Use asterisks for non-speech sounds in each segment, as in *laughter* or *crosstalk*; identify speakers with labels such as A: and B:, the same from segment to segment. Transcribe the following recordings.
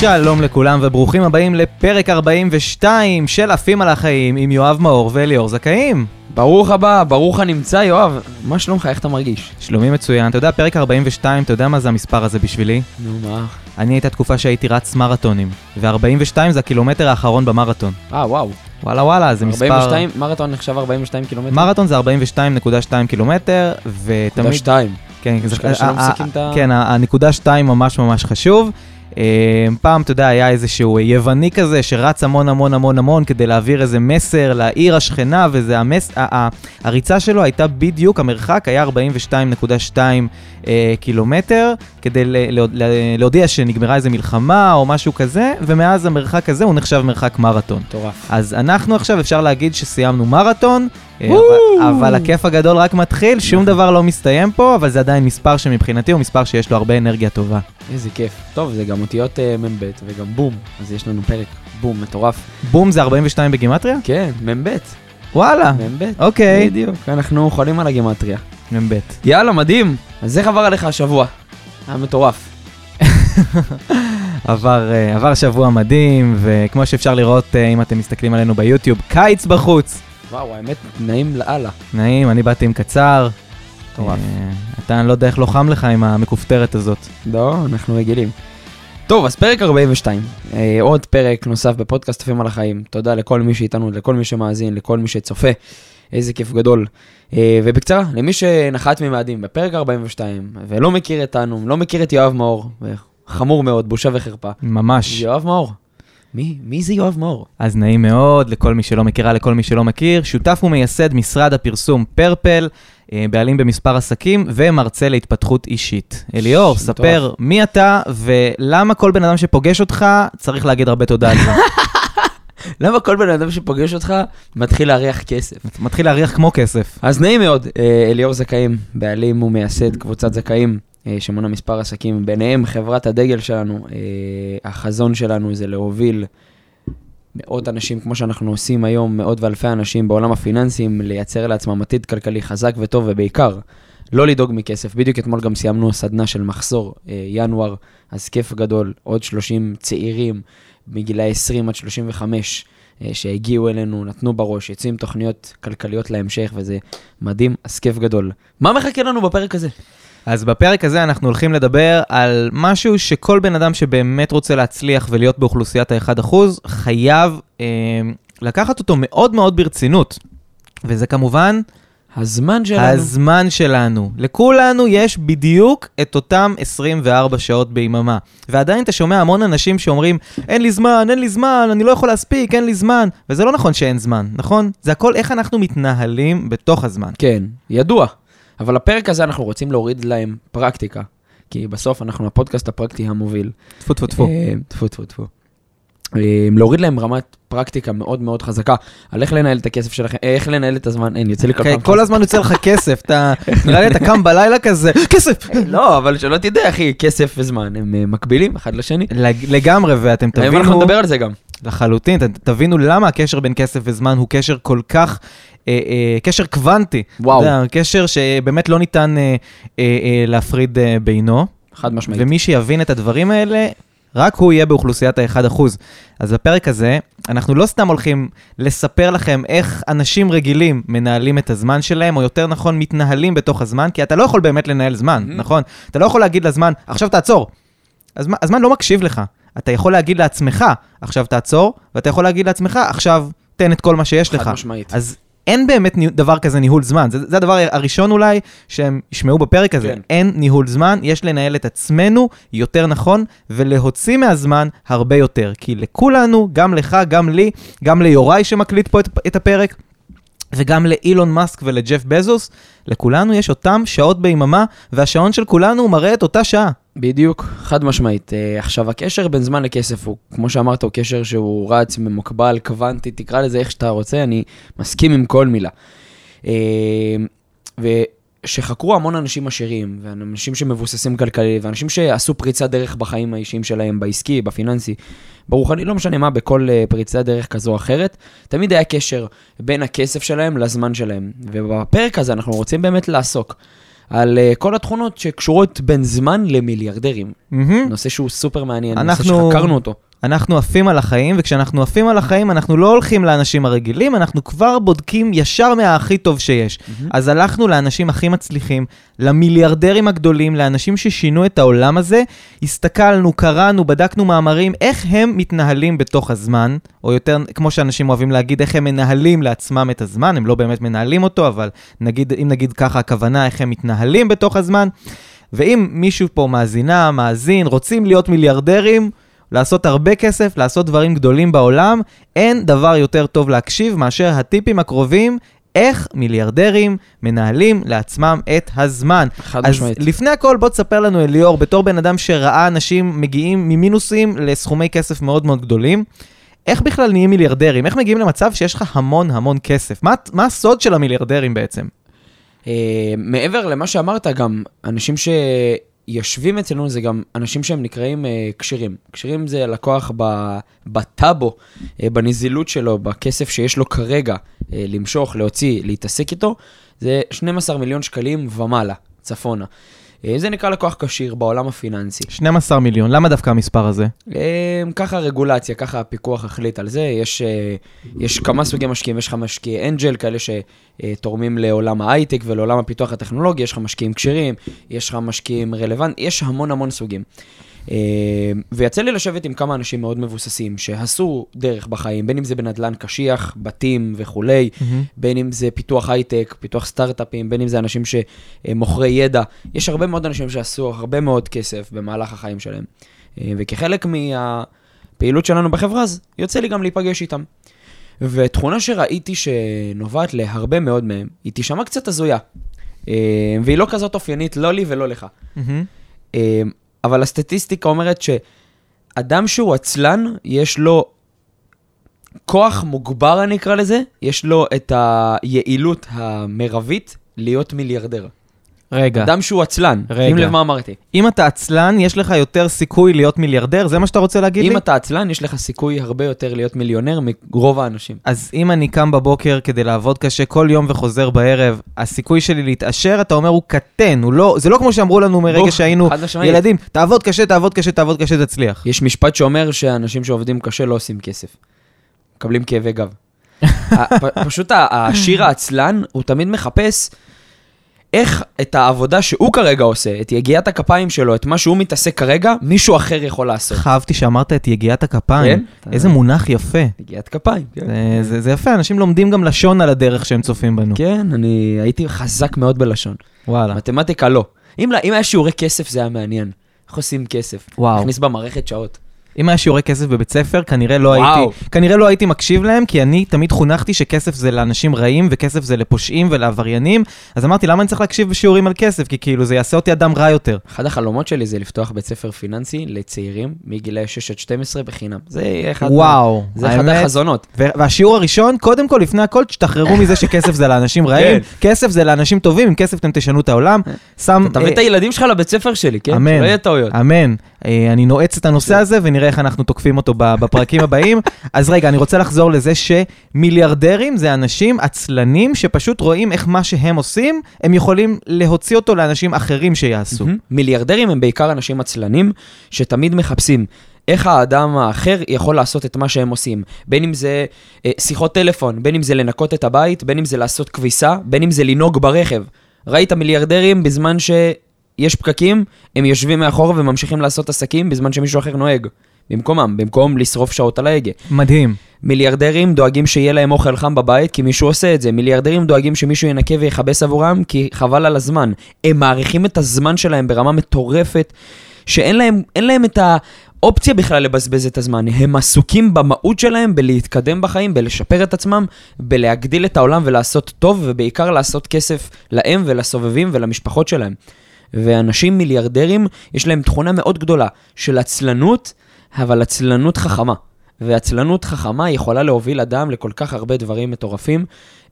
A: שלום לכולם וברוכים הבאים לפרק 42 של עפים על החיים עם יואב מאור ואליאור זכאים.
B: ברוך הבא, ברוך הנמצא, יואב. מה שלומך? איך אתה מרגיש?
A: שלומי מצוין. אתה יודע, פרק 42, אתה יודע מה זה המספר הזה בשבילי?
B: נו, מה?
A: אני הייתה תקופה שהייתי רץ מרתונים, ו-42 זה הקילומטר האחרון במרתון.
B: אה, וואו.
A: וואלה וואלה, זה מספר...
B: 42, מרתון נחשב 42 קילומטר?
A: מרתון זה 42.2 קילומטר, ותמיד...
B: נקודה 2.
A: כן, זה- כן, הנקודה 2 ממש ממש חשוב. אה, פעם, אתה יודע, היה איזשהו יווני כזה שרץ המון המון המון המון כדי להעביר איזה מסר לעיר השכנה, וזה המס... הריצה שלו הייתה בדיוק, המרחק היה 42.2 אה, קילומטר, כדי ל- לה- לה- להודיע שנגמרה איזה מלחמה או משהו כזה, ומאז המרחק הזה הוא נחשב מרחק מרתון.
B: מטורף.
A: אז אנחנו עכשיו, אפשר להגיד שסיימנו מרתון, אה. אבל, אבל הכיף הגדול רק מתחיל, שום דבר לא מסתיים פה, אבל זה עדיין מספר שמבחינתי הוא מספר שיש לו הרבה אנרגיה טובה.
B: איזה כיף. טוב, זה גם אותיות אה, מ"ב וגם בום. אז יש לנו פרק בום מטורף.
A: בום זה 42 בגימטריה?
B: כן, מ"ב.
A: וואלה,
B: מ"ב.
A: אוקיי.
B: בדיוק. אנחנו חולים על הגימטריה.
A: מ"ב.
B: יאללה, מדהים. אז איך עבר עליך השבוע? היה מטורף. *laughs*
A: עבר, אה, עבר שבוע מדהים, וכמו שאפשר לראות אה, אם אתם מסתכלים עלינו ביוטיוב, קיץ בחוץ.
B: וואו, האמת, נעים לאללה.
A: נעים, אני באתי עם קצר.
B: מטורף.
A: אה, אתה, אני לא יודע איך לא חם לך עם המכופתרת הזאת.
B: לא, אנחנו רגילים. טוב, אז פרק 42, אה, עוד פרק נוסף בפודקאסט עפים על החיים. תודה לכל מי שאיתנו, לכל מי שמאזין, לכל מי שצופה. איזה כיף גדול. אה, ובקצרה, למי שנחת ממאדים בפרק 42, ולא מכיר אותנו, לא מכיר את יואב מאור, חמור מאוד, בושה וחרפה.
A: ממש.
B: יואב מאור. מי, מי זה יואב מאור?
A: אז נעים מאוד לכל מי שלא מכירה, לכל מי שלא מכיר. שותף ומייסד משרד הפרסום פרפל, אה, בעלים במספר עסקים ומרצה להתפתחות אישית. אליאור. ספר מי אתה ולמה כל בן אדם שפוגש אותך צריך להגיד הרבה תודה על זה. *laughs*
B: למה כל בן אדם שפוגש אותך מתחיל להריח כסף?
A: מתחיל להריח כמו כסף.
B: אז נעים מאוד, אה, אליאור זכאים, בעלים ומייסד קבוצת זכאים, אה, שמונה מספר עסקים, ביניהם חברת הדגל שלנו, אה, החזון שלנו זה להוביל מאות אנשים, כמו שאנחנו עושים היום, מאות ואלפי אנשים בעולם הפיננסים, לייצר לעצמם עתיד כלכלי חזק וטוב, ובעיקר, לא לדאוג מכסף. בדיוק אתמול גם סיימנו סדנה של מחזור, ינואר, אז כיף גדול, עוד 30 צעירים מגילאי 20 עד 35. אה, שהגיעו אלינו, נתנו בראש, יוצאים תוכניות כלכליות להמשך, וזה מדהים, אז כיף גדול. מה מחכה לנו בפרק הזה?
A: אז בפרק הזה אנחנו הולכים לדבר על משהו שכל בן אדם שבאמת רוצה להצליח ולהיות באוכלוסיית ה-1% חייב אה, לקחת אותו מאוד מאוד ברצינות. וזה כמובן
B: הזמן שלנו.
A: הזמן שלנו. לכולנו יש בדיוק את אותם 24 שעות ביממה. ועדיין אתה שומע המון אנשים שאומרים, אין לי זמן, אין לי זמן, אני לא יכול להספיק, אין לי זמן. וזה לא נכון שאין זמן, נכון? זה הכל איך אנחנו מתנהלים בתוך הזמן.
B: כן, ידוע. אבל הפרק הזה אנחנו רוצים להוריד להם פרקטיקה. כי בסוף אנחנו הפודקאסט הפרקטי המוביל.
A: טפו טפו טפו.
B: אה, טפו טפו טפו. אה, להוריד להם רמת פרקטיקה מאוד מאוד חזקה על איך לנהל את הכסף שלכם, אה, איך לנהל את הזמן, אין, יוצא לי כל
A: כן,
B: פעם.
A: כל הזמן יוצא לך כסף, אתה, נראה לי אתה קם בלילה כזה, כסף!
B: לא, אבל שלא תדע, אחי, כסף וזמן, הם אה, מקבילים אחד לשני.
A: לג- לגמרי, ואתם
B: היום אנחנו
A: תבינו,
B: נדבר על זה גם.
A: לחלוטין, תבינו למה הקשר בין כסף וזמן הוא קשר כל כך, אה, אה, קשר קוונטי.
B: וואו.
A: יודע, קשר שבאמת לא ניתן אה, אה, אה, להפריד אה, בינו.
B: חד משמעית.
A: ומי שיבין את הדברים האלה, רק הוא יהיה באוכלוסיית ה-1%. אז בפרק הזה, אנחנו לא סתם הולכים לספר לכם איך אנשים רגילים מנהלים את הזמן שלהם, או יותר נכון, מתנהלים בתוך הזמן, כי אתה לא יכול באמת לנהל זמן,
B: Mhm.
A: נכון? אתה לא יכול להגיד לזמן, עכשיו תעצור. הזמן, הזמן לא מקשיב לך. אתה יכול להגיד לעצמך, עכשיו תעצור, ואתה יכול להגיד לעצמך, עכשיו תן את כל מה שיש לך.
B: חד משמעית.
A: אז אין באמת דבר כזה ניהול זמן. זה, זה הדבר הראשון אולי שהם ישמעו בפרק הזה.
B: כן.
A: אין ניהול זמן, יש לנהל את עצמנו יותר נכון, ולהוציא מהזמן הרבה יותר. כי לכולנו, גם לך, גם לי, גם ליוראי שמקליט פה את, את הפרק, וגם לאילון מאסק ולג'ף בזוס, לכולנו יש אותם שעות ביממה, והשעון של כולנו מראה את אותה שעה.
B: בדיוק, חד משמעית. Uh, עכשיו, הקשר בין זמן לכסף הוא, כמו שאמרת, הוא קשר שהוא רץ, ממוקבל, קוונטי, תקרא לזה איך שאתה רוצה, אני מסכים עם כל מילה. Uh, ושחקרו המון אנשים עשירים, ואנשים שמבוססים כלכלית, ואנשים שעשו פריצת דרך בחיים האישיים שלהם, בעסקי, בפיננסי, ברוחני, לא משנה מה, בכל uh, פריצת דרך כזו או אחרת, תמיד היה קשר בין הכסף שלהם לזמן שלהם. ובפרק הזה אנחנו רוצים באמת לעסוק על uh, כל התכונות שקשורות בין זמן למיליארדרים.
A: מהמם.
B: נושא שהוא סופר מעניין, נושא
A: אנחנו-
B: שחקרנו אותו.
A: אנחנו עפים על החיים, וכשאנחנו עפים על החיים, אנחנו לא הולכים לאנשים הרגילים, אנחנו כבר בודקים ישר מהכי טוב שיש. אז הלכנו לאנשים הכי מצליחים, למיליארדרים הגדולים, לאנשים ששינו את העולם הזה, הסתכלנו, קראנו, בדקנו מאמרים, איך הם מתנהלים בתוך הזמן, או יותר, כמו שאנשים אוהבים להגיד, איך הם מנהלים לעצמם את הזמן, הם לא באמת מנהלים אותו, אבל נגיד, אם נגיד ככה, הכוונה איך הם מתנהלים בתוך הזמן. ואם מישהו פה מאזינה, מאזין, רוצים להיות מיליארדרים, לעשות הרבה כסף, לעשות דברים גדולים בעולם, אין דבר יותר טוב להקשיב מאשר הטיפים הקרובים, איך מיליארדרים מנהלים לעצמם את הזמן.
B: חד
A: אז
B: משמעית.
A: לפני הכל, בוא תספר לנו, אליאור, בתור בן אדם שראה אנשים מגיעים ממינוסים לסכומי כסף מאוד מאוד גדולים, איך בכלל נהיים מיליארדרים? איך מגיעים למצב שיש לך המון המון כסף? מה, מה הסוד של המיליארדרים בעצם?
B: אה, מעבר למה שאמרת, גם אנשים שיושבים אצלנו זה גם אנשים שהם נקראים אה, כשרים. כשרים זה לקוח ב- בטאבו, אה, בנזילות שלו, בכסף שיש לו כרגע אה, למשוך, להוציא, להתעסק איתו, זה 12 מיליון שקלים ומעלה, צפונה. אה, זה נקרא לקוח כשיר בעולם הפיננסי.
A: 12 מיליון, למה דווקא המספר הזה?
B: אה, ככה הרגולציה, ככה הפיקוח החליט על זה. יש, אה, יש כמה סוגי משקיעים, יש לך משקיעי אנג'ל, כאלה שתורמים לעולם ההייטק ולעולם הפיתוח הטכנולוגי, יש לך משקיעים כשרים, יש לך משקיעים רלוונט, יש המון המון סוגים. אה, ויצא לי לשבת עם כמה אנשים מאוד מבוססים, שעשו דרך בחיים, בין אם זה בנדלן קשיח, בתים וכולי, בין אם זה פיתוח הייטק, פיתוח סטארט-אפים, בין אם זה אנשים שמוכרי ידע. יש הרבה מאוד אנשים שעשו הרבה מאוד כסף במהלך החיים שלהם. אה, וכחלק מהפעילות שלנו בחברה, אז יוצא לי גם להיפגש איתם. ותכונה שראיתי שנובעת להרבה מאוד מהם, היא תישמע קצת הזויה. אה, והיא לא כזאת אופיינית, לא לי ולא לך.
A: מהמם.
B: אבל הסטטיסטיקה אומרת שאדם שהוא עצלן, יש לו כוח מוגבר, אני אקרא לזה, יש לו את היעילות המרבית להיות מיליארדר.
A: רגע,
B: אדם שהוא עצלן,
A: רגע.
B: שים לב מה אמרתי.
A: אם אתה עצלן, יש לך יותר סיכוי להיות מיליארדר? זה מה שאתה רוצה להגיד לי?
B: אם אתה עצלן, יש לך סיכוי הרבה יותר להיות מיליונר מרוב האנשים.
A: אז אם אני קם בבוקר כדי לעבוד קשה כל יום וחוזר בערב, הסיכוי שלי להתעשר, אתה אומר, הוא קטן, הוא לא, זה לא כמו שאמרו לנו מרגע
B: בוא,
A: שהיינו. ילדים, תעבוד קשה, תעבוד קשה, תעבוד קשה, תצליח.
B: יש משפט שאומר שאנשים שעובדים קשה לא עושים כסף. מקבלים כאבי גב. *laughs* פשוט השיר העצלן, הוא תמיד מחפש איך את העבודה שהוא כרגע עושה, את יגיעת הכפיים שלו, את מה שהוא מתעסק כרגע, מישהו אחר יכול לעשות.
A: אהבתי שאמרת את יגיעת הכפיים.
B: כן?
A: איזה מונח יפה.
B: יגיעת כפיים, כן.
A: זה- זה זה יפה, אנשים לומדים גם לשון על הדרך שהם צופים בנו.
B: כן, אני הייתי חזק מאוד בלשון.
A: וואלה.
B: מתמטיקה לא. אם, אם היה שיעורי כסף זה היה מעניין. איך עושים כסף?
A: וואו.
B: נכניס במערכת שעות.
A: אם היה שיעורי כסף בבית ספר, כנראה לא
B: וואו.
A: הייתי, כנראה לא הייתי מקשיב להם, כי אני תמיד חונכתי שכסף זה לאנשים רעים, וכסף זה לפושעים ולעבריינים, אז אמרתי, למה אני צריך להקשיב בשיעורים על כסף? כי כאילו זה יעשה אותי אדם רע יותר.
B: אחד החלומות שלי זה לפתוח בית ספר פיננסי לצעירים מגילאי 6 עד 12 בחינם. זה אחד,
A: וואו,
B: זה אחד
A: האמת-
B: החזונות.
A: ו- והשיעור הראשון, קודם כל, לפני הכל, תשתחררו מזה שכסף זה לאנשים *laughs* רעים, כסף זה לאנשים טובים, עם כסף אתם תשנו את העולם. שם...
B: תביא
A: אה,
B: את הילדים שלך לבית ספר שלי, כן?
A: אמן.
B: שלא יהיה טעויות.
A: אמן. אה, אני נועץ את הנושא הזה ונראה איך אנחנו תוקפים אותו בפרקים הבאים. *laughs* אז רגע, אני רוצה לחזור לזה שמיליארדרים זה אנשים עצלנים שפשוט רואים איך מה שהם עושים, הם יכולים להוציא אותו לאנשים אחרים שיעשו.
B: מיליארדרים הם בעיקר אנשים עצלנים, שתמיד מחפשים איך האדם האחר יכול לעשות את מה שהם עושים. בין אם זה אה, שיחות טלפון, בין אם זה לנקות את הבית, בין אם זה לעשות כביסה, בין אם זה לנהוג ברכב. ראית מיליארדרים בזמן שיש פקקים, הם יושבים מאחור וממשיכים לעשות עסקים בזמן שמישהו אחר נוהג. במקומם, במקום לשרוף שעות על ההגה.
A: מדהים.
B: מיליארדרים דואגים שיהיה להם אוכל חם בבית כי מישהו עושה את זה. מיליארדרים דואגים שמישהו ינקה ויכבס עבורם כי חבל על הזמן. הם מעריכים את הזמן שלהם ברמה מטורפת, שאין להם, אין להם את האופציה בכלל לבזבז את הזמן. הם עסוקים במהות שלהם בלהתקדם בחיים, בלשפר את עצמם, בלהגדיל את העולם ולעשות טוב, ובעיקר לעשות כסף להם ולסובבים ולמשפחות שלהם. ואנשים מיליארדרים, יש להם תכונה מאוד גדולה של עצלנות, אבל עצלנות חכמה. ועצלנות חכמה יכולה להוביל אדם לכל כך הרבה דברים מטורפים.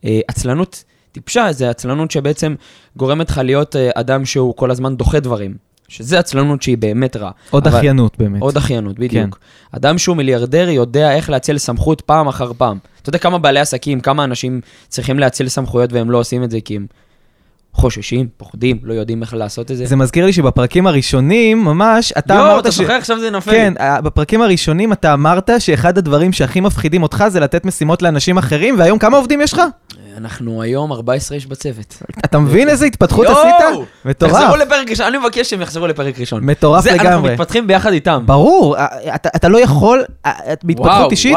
B: אה, עצלנות טיפשה זה עצלנות שבעצם גורמת לך להיות אה, אדם שהוא כל הזמן דוחה דברים. שזה עצלנות שהיא באמת רעה.
A: עוד
B: אבל-
A: אחיינות באמת.
B: עוד אחיינות, בדיוק.
A: כן.
B: כן. אדם שהוא מיליארדר יודע איך להציל סמכות פעם אחר פעם. אתה יודע כמה בעלי עסקים, כמה אנשים צריכים להציל סמכויות והם לא עושים את זה כי הם חוששים, פוחדים, לא יודעים איך לעשות את זה.
A: זה מזכיר לי שבפרקים הראשונים, ממש, אתה
B: יואו,
A: אמרת
B: אתה
A: ש...
B: זוכר עכשיו זה נופל.
A: כן, אה, בפרקים הראשונים אתה אמרת שאחד הדברים שהכי מפחידים אותך זה לתת משימות לאנשים אחרים, והיום כמה עובדים יש לך?
B: אנחנו היום 14 איש בצוות.
A: אתה מבין איזה התפתחות! עשית? מטורף.
B: תחזרו לפרק ראשון, אני מבקש שהם יחזרו לפרק ראשון.
A: מטורף
B: זה, אנחנו
A: לגמרי.
B: מתפתחים ביחד איתם.
A: ברור, אה, אתה, אתה לא יכול, אה, בהתפתחות
B: וואו,
A: אישית.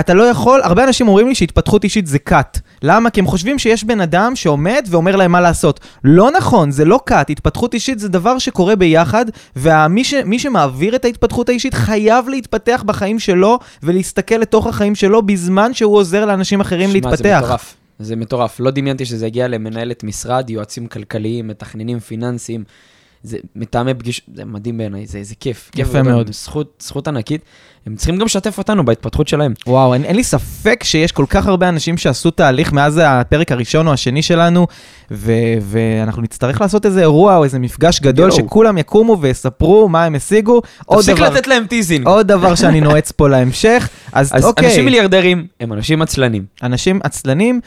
A: אתה לא יכול, הרבה אנשים אומרים לי שהתפתחות אישית זה cut. למה? כי הם חושבים שיש בן אדם שעומד ואומר להם מה לעשות. לא נכון, זה לא cut. התפתחות אישית זה דבר שקורה ביחד, ומי שמעביר את ההתפתחות האישית חייב להתפתח בחיים שלו ולהסתכל לתוך החיים שלו בזמן שהוא עוזר לאנשים אחרים להתפתח.
B: זה מטורף. לא דמיינתי שזה יגיע למנהלת משרד, יועצים כלכליים, מתכננים פיננסיים. זה מטעמי פגיש, זה מדהים בעיניי, זה, זה כיף. כיף
A: יפה
B: גדול,
A: מאוד.
B: זכות, זכות ענקית. הם צריכים גם לשתף אותנו בהתפתחות שלהם.
A: וואו, אין, אין לי ספק שיש כל כך הרבה אנשים שעשו תהליך מאז הפרק הראשון או השני שלנו, ו- ואנחנו נצטרך לעשות איזה אירוע או איזה מפגש גדול,
B: יואו.
A: שכולם יקומו ויספרו מה הם השיגו.
B: תפסיק
A: דבר,
B: לתת להם teasing.
A: עוד דבר שאני נועץ פה להמשך, אז, *laughs*
B: אז
A: אוקיי,
B: אנשים מיליארדרים הם אנשים עצלנים.
A: אנשים עצלנים.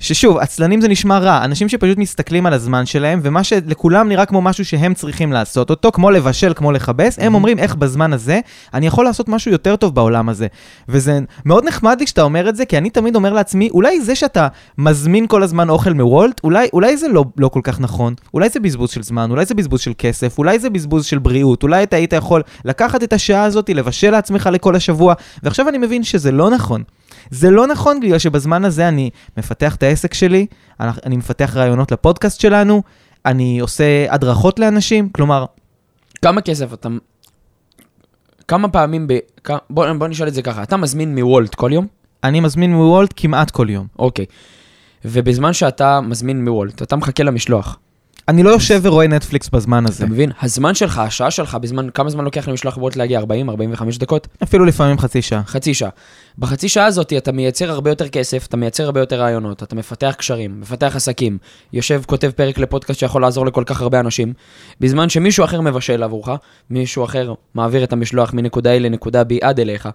A: ששוב, עצלנים זה נשמע רע, אנשים שפשוט מסתכלים על הזמן שלהם, ומה שלכולם נראה כמו משהו שהם צריכים לעשות אותו, כמו לבשל, כמו לכבס, הם אומרים איך בזמן הזה אני יכול לעשות משהו יותר טוב בעולם הזה. וזה מאוד נחמד לי שאתה אומר את זה, כי אני תמיד אומר לעצמי, אולי זה שאתה מזמין כל הזמן אוכל מוולט, אולי, אולי זה לא, לא כל כך נכון, אולי זה בזבוז של זמן, אולי זה בזבוז של כסף, אולי זה בזבוז של בריאות, אולי אתה היית יכול לקחת את השעה הזאת, לבשל לעצמך לכל השבוע, ועכשיו אני מבין שזה לא נכון. זה לא נכון בגלל שבזמן הזה אני מפתח את העסק שלי, אני- אני מפתח רעיונות לפודקאסט שלנו, אני עושה הדרכות לאנשים, כלומר,
B: כמה כסף אתה... כמה פעמים ב... בוא, בוא נשאל את זה ככה, אתה מזמין מוולט כל יום?
A: אני מזמין מוולט כמעט כל יום.
B: אוקיי. ובזמן שאתה מזמין מוולט, אתה מחכה למשלוח.
A: אני לא יושב ורואה נטפליקס בזמן הזה.
B: אתה מבין? הזמן שלך, השעה שלך, בזמן, כמה זמן לוקח למשלוח וולט להגיע? 40, 45 דקות?
A: אפילו לפעמים חצי שעה.
B: חצי שעה. בחצי שעה הזאת אתה מייצר הרבה יותר כסף, אתה מייצר הרבה יותר רעיונות, אתה מפתח קשרים, מפתח עסקים, יושב, כותב פרק לפודקאסט שיכול לעזור לכל כך הרבה אנשים, בזמן שמישהו אחר מבשל עבורך, מישהו אחר מעביר את המשלוח מנקודה A לנקודה B עד אליך.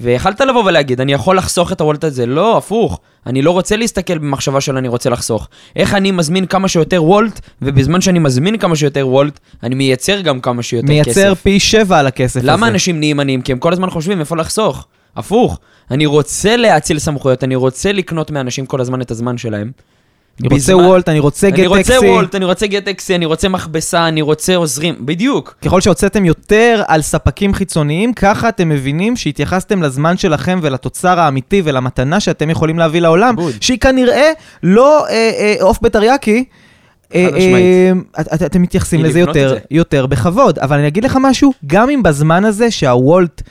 B: ויכלת לבוא ולהגיד, אני יכול לחסוך את הוולט הזה. לא, הפוך. אני לא רוצה להסתכל במחשבה של אני רוצה לחסוך. איך אני מזמין כמה שיותר וולט, ובזמן שאני מזמין כמה שיותר וולט, אני מייצר גם כמה שיותר כסף.
A: מייצר פי שבע על הכסף הזה.
B: למה אנשים נהיים עניים? כי הם כל הזמן חושבים איפה לחסוך. הפוך, אני רוצה להאציל סמכויות, אני רוצה לקנות מאנשים כל הזמן את הזמן שלהם.
A: אני רוצה וולט, אני רוצה
B: אני רוצה. וולט, אני רוצה גט-אקסי, אני רוצה מכבסה, אני רוצה עוזרים, בדיוק.
A: ככל שהוצאתם יותר על ספקים חיצוניים, ככה אתם מבינים שהתייחסתם לזמן שלכם ולתוצר האמיתי ולמתנה שאתם יכולים להביא לעולם. שהיא כנראה לא אה, אה, עוף בתריאקי. אה, אתם מתייחסים לזה יותר, בכבוד, אבל אני אגיד לך משהו, גם אם בזמן הזה שהוולט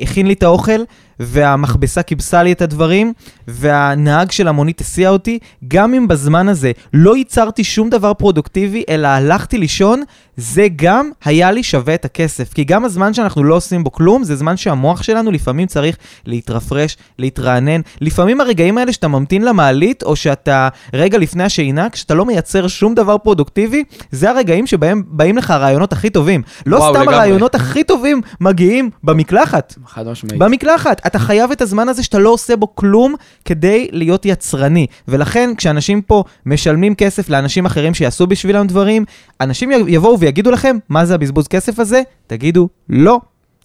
A: הכין לי את האוכל, והמכבסה כיבסה לי את הדברים, והנהג של המונית הסיע אותי, גם אם בזמן הזה לא ייצרתי שום דבר פרודוקטיבי, אלא הלכתי לישון, זה גם היה לי שווה את הכסף. כי גם הזמן שאנחנו לא עושים בו כלום, זה זמן שהמוח שלנו לפעמים צריך להתרפרש, להתרענן. לפעמים הרגעים האלה שאתה ממתין למעלית, או שאתה רגע לפני השינה, כשאתה לא מייצר שום דבר פרודוקטיבי, זה הרגעים שבהם באים לך הרעיונות הכי טובים. לא
B: וואו,
A: סתם
B: לגמרי.
A: הרעיונות הכי טובים מגיעים במקלחת.
B: חד משמעית.
A: במקלחת. אתה חייב את הזמן הזה שאתה לא עושה בו כלום כדי להיות יצרני. ולכן כשאנשים פה משלמים כסף לאנשים אחרים שיעשו בשבילם דברים, אנשים יבואו ויגידו לכם, מה זה הבזבוז כסף הזה? תגידו, לא.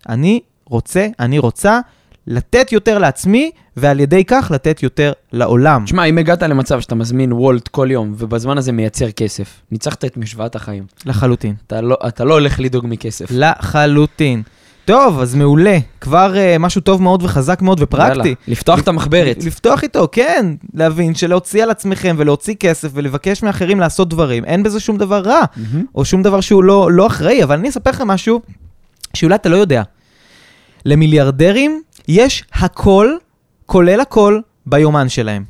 A: אני רוצה, אני רוצה לתת יותר לעצמי, ועל ידי כך לתת יותר לעולם.
B: תשמע, אם הגעת למצב שאתה מזמין וולט כל יום, ובזמן הזה מייצר כסף, ניצחת את משוואת החיים.
A: לחלוטין.
B: אתה לא, אתה לא הולך לדאוג מכסף.
A: לחלוטין. טוב, אז מעולה. כבר uh, משהו טוב מאוד וחזק מאוד ופרקטי.
B: יאללה, לפתוח את המחברת.
A: לפתוח איתו, כן. להבין שלהוציא על עצמכם ולהוציא כסף ולבקש מאחרים לעשות דברים, אין בזה שום דבר רע,
B: מהמם.
A: או שום דבר שהוא לא, לא אחראי, אבל אני אספר לך משהו שאולי אתה לא יודע. למיליארדרים יש הכל, כולל הכל, ביומן שלהם.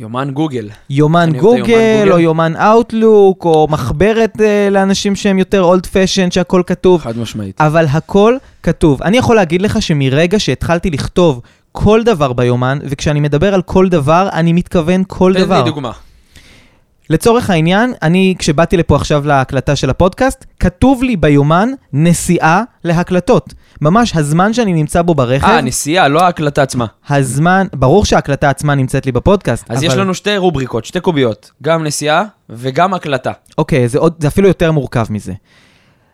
B: יומן גוגל.
A: יומן גוגל. או יומן אאוטלוק, או מחברת uh, לאנשים שהם יותר אולד פשן, שהכל כתוב.
B: חד משמעית.
A: אבל הכל כתוב. אני יכול להגיד לך שמרגע שהתחלתי לכתוב כל דבר ביומן, וכשאני מדבר על כל דבר, אני מתכוון כל
B: תן
A: דבר.
B: לי דוגמה.
A: לצורך העניין, אני, כשבאתי לפה עכשיו להקלטה של הפודקאסט, כתוב לי ביומן נסיעה להקלטות. ממש הזמן שאני נמצא בו ברכב,
B: אה, נסיעה, לא ההקלטה עצמה.
A: הזמן, ברור שההקלטה עצמה נמצאת לי בפודקאסט,
B: אז
A: אבל...
B: יש לנו שתי רובריקות, שתי קוביות. גם נסיעה וגם הקלטה.
A: אוקיי, זה, עוד, זה אפילו יותר מורכב מזה.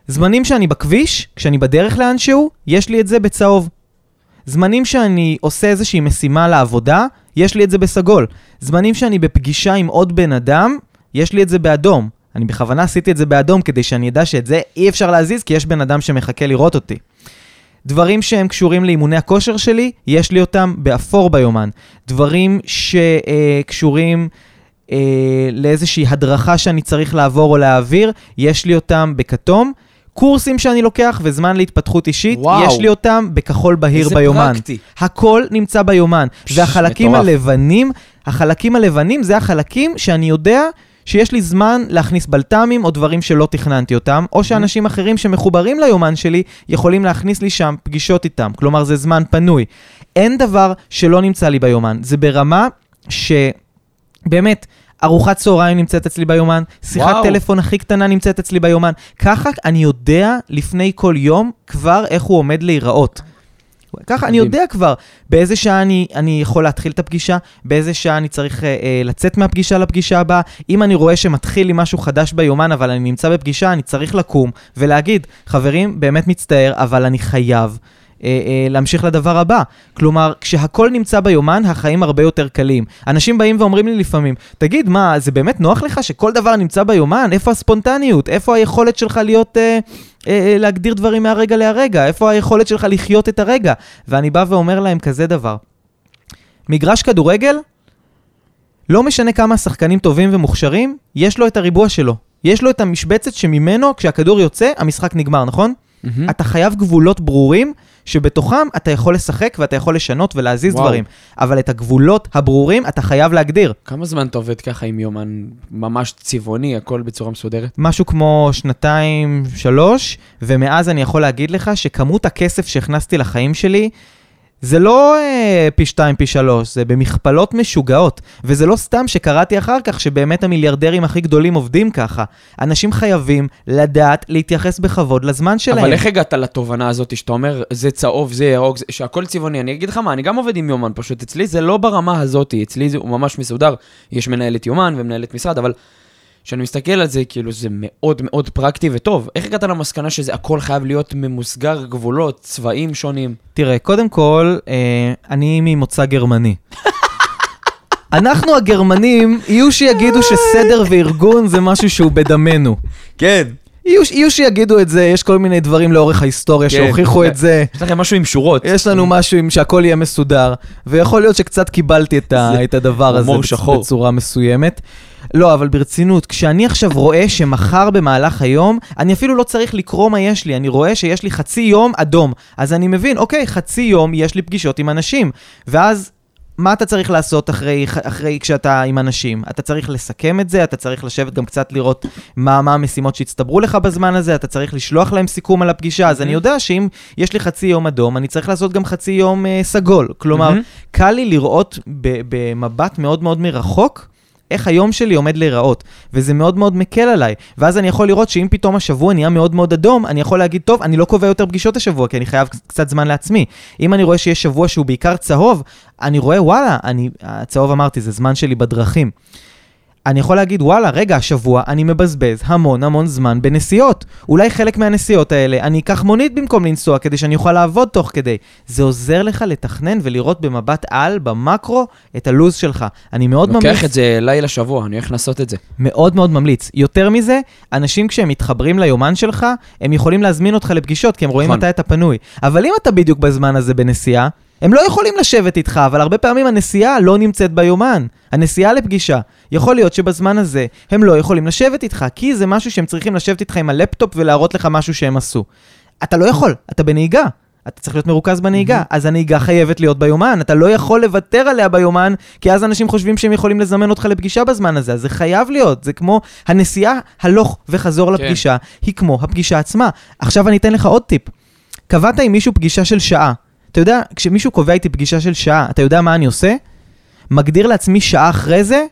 A: זמנים שאני בכביש, כשאני בדרך לאנשהו, יש לי את זה בצהוב. זמנים שאני עושה איזושהי משימה לעבודה, יש לי את זה בסגול. זמנים שאני בפגישה עם עוד בן אדם, יש לי את זה באדום. אני בכוונה עשיתי את זה באדום כדי שאני אדע שאת זה אי אפשר להזיז, כי יש בן אדם שמחכה לראות אותי. דברים שהם קשורים לאימוני הכושר שלי, יש לי אותם באפור ביומן. דברים שקשורים אה, לאיזושהי הדרכה שאני צריך לעבור או להעביר, יש לי אותם בכתום. קורסים שאני לוקח וזמן להתפתחות אישית,
B: וואו.
A: יש לי אותם בכחול בהיר ביומן.
B: פרקטי.
A: הכל נמצא ביומן.
B: פש,
A: והחלקים
B: מטורף.
A: הלבנים, החלקים הלבנים זה החלקים שאני יודע שיש לי זמן להכניס בלת"מים או דברים שלא תכננתי אותם, או שאנשים אחרים שמחוברים ליומן שלי יכולים להכניס לי שם פגישות איתם. כלומר, זה זמן פנוי. אין דבר שלא נמצא לי ביומן. זה ברמה שבאמת... ארוחת צהריים נמצאת אצלי ביומן, שיחת
B: וואו.
A: טלפון הכי קטנה נמצאת אצלי ביומן. ככה אני יודע לפני כל יום כבר איך הוא עומד להיראות. ככה אני. יודע כבר באיזה שעה אני, אני יכול להתחיל את הפגישה, באיזה שעה אני צריך אה, אה, לצאת מהפגישה לפגישה הבאה. אם אני רואה שמתחיל לי משהו חדש ביומן, אבל אני נמצא בפגישה, אני צריך לקום ולהגיד, חברים, באמת מצטער, אבל אני חייב. אה, אה, להמשיך לדבר הבא. כלומר, כשהכל נמצא ביומן, החיים הרבה יותר קלים. אנשים באים ואומרים לי לפעמים, תגיד, מה, זה באמת נוח לך שכל דבר נמצא ביומן? איפה הספונטניות? איפה היכולת שלך להיות... אה, אה, אה, להגדיר דברים מהרגע להרגע? איפה היכולת שלך לחיות את הרגע? ואני בא ואומר להם כזה דבר. מגרש כדורגל, לא משנה כמה שחקנים טובים ומוכשרים, יש לו את הריבוע שלו. יש לו את המשבצת שממנו, כשהכדור יוצא, המשחק נגמר, נכון?
B: מהמם.
A: אתה חייב גבולות ברורים, שבתוכם אתה יכול לשחק ואתה יכול לשנות ולהזיז
B: וואו.
A: דברים. אבל את הגבולות הברורים אתה חייב להגדיר.
B: כמה זמן אתה עובד ככה עם יומן ממש צבעוני, הכל בצורה מסודרת?
A: משהו כמו שנתיים, שלוש, ומאז אני יכול להגיד לך שכמות הכסף שהכנסתי לחיים שלי, זה לא אה, פי שתיים, פי שלוש, זה במכפלות משוגעות. וזה לא סתם שקראתי אחר כך שבאמת המיליארדרים הכי גדולים עובדים ככה. אנשים חייבים לדעת להתייחס בכבוד לזמן שלהם.
B: אבל איך הגעת לתובנה הזאת שאתה אומר, זה צהוב, זה ירוק, זה- שהכל צבעוני? אני אגיד לך מה, אני גם עובד עם יומן, פשוט אצלי זה לא ברמה הזאת, אצלי זה, הוא ממש מסודר. יש מנהלת יומן ומנהלת משרד, אבל כשאני מסתכל על זה, כאילו זה מאוד מאוד פרקטי וטוב. איך הגעת למסקנה שזה הכל חייב להיות ממוסגר, גבולות, צבעים שונים?
A: תראה, קודם כל, אה, אני ממוצא גרמני. אנחנו הגרמנים, יהיו שיגידו שסדר וארגון זה משהו שהוא בדמנו.
B: כן.
A: יהיו, יהיו שיגידו את זה, יש כל מיני דברים לאורך ההיסטוריה
B: כן.
A: שהוכיחו את זה.
B: יש לכם משהו עם שורות.
A: יש לנו משהו עם שהכל יהיה מסודר, ויכול להיות שקצת קיבלתי את, ה, את הדבר הזה
B: שחור.
A: בצורה מסוימת. לא, אבל ברצינות, כשאני עכשיו רואה שמחר במהלך היום, אני אפילו לא צריך לקרוא מה יש לי, אני רואה שיש לי חצי יום אדום. אז אני מבין, אוקיי, חצי יום יש לי פגישות עם אנשים. ואז מה אתה צריך לעשות אחרי, אחרי כשאתה עם אנשים? אתה צריך לסכם את זה, אתה צריך לשבת גם קצת לראות מה, מה המשימות שהצטברו לך בזמן הזה, אתה צריך לשלוח להם סיכום על הפגישה, אז אני יודע שאם יש לי חצי יום אדום, אני צריך לעשות גם חצי יום אה, סגול. כלומר,
B: מהמם.
A: קל לי לראות ב- במבט מאוד מאוד מרחוק. איך היום שלי עומד להיראות, וזה מאוד מאוד מקל עליי. ואז אני יכול לראות שאם פתאום השבוע נהיה מאוד מאוד אדום, אני יכול להגיד, טוב, אני לא קובע יותר פגישות השבוע, כי אני חייב קצת זמן לעצמי. אם אני רואה שיש שבוע שהוא בעיקר צהוב, אני רואה, וואלה, אני, הצהוב אמרתי, זה זמן שלי בדרכים. אני יכול להגיד, וואלה, רגע, השבוע אני מבזבז המון המון זמן בנסיעות. אולי חלק מהנסיעות האלה, אני אקח מונית במקום לנסוע, כדי שאני אוכל לעבוד תוך כדי. זה עוזר לך לתכנן ולראות במבט על, במקרו, את הלו"ז שלך. אני מאוד ממליץ...
B: לוקח את זה לילה שבוע, אני הולך לעשות את זה.
A: מאוד מאוד ממליץ. יותר מזה, אנשים כשהם מתחברים ליומן שלך, הם יכולים להזמין אותך לפגישות, כי הם רואים
B: נכון.
A: מתי אתה פנוי. אבל אם אתה בדיוק בזמן הזה בנסיעה, הם לא יכולים לשבת איתך, אבל הרבה פעמים הנסיעה לא נמצאת ביומן. הנסיעה לפגישה. יכול להיות שבזמן הזה הם לא יכולים לשבת איתך, כי זה משהו שהם צריכים לשבת איתך עם הלפטופ ולהראות לך משהו שהם עשו. אתה לא יכול, אתה בנהיגה. אתה צריך להיות מרוכז בנהיגה, אז הנהיגה חייבת להיות ביומן, אתה לא יכול לוותר עליה ביומן, כי אז אנשים חושבים שהם יכולים לזמן אותך לפגישה בזמן הזה, אז זה חייב להיות, זה כמו הנסיעה הלוך וחזור
B: כן.
A: לפגישה, היא כמו הפגישה עצמה. עכשיו אני אתן לך עוד טיפ. קבעת עם מישהו פגישה של שעה. אתה יודע, כשמישהו קובע איתי פגישה של שעה, אתה יודע מה אני עושה? מגדיר לעצמי שעה אחרי זה,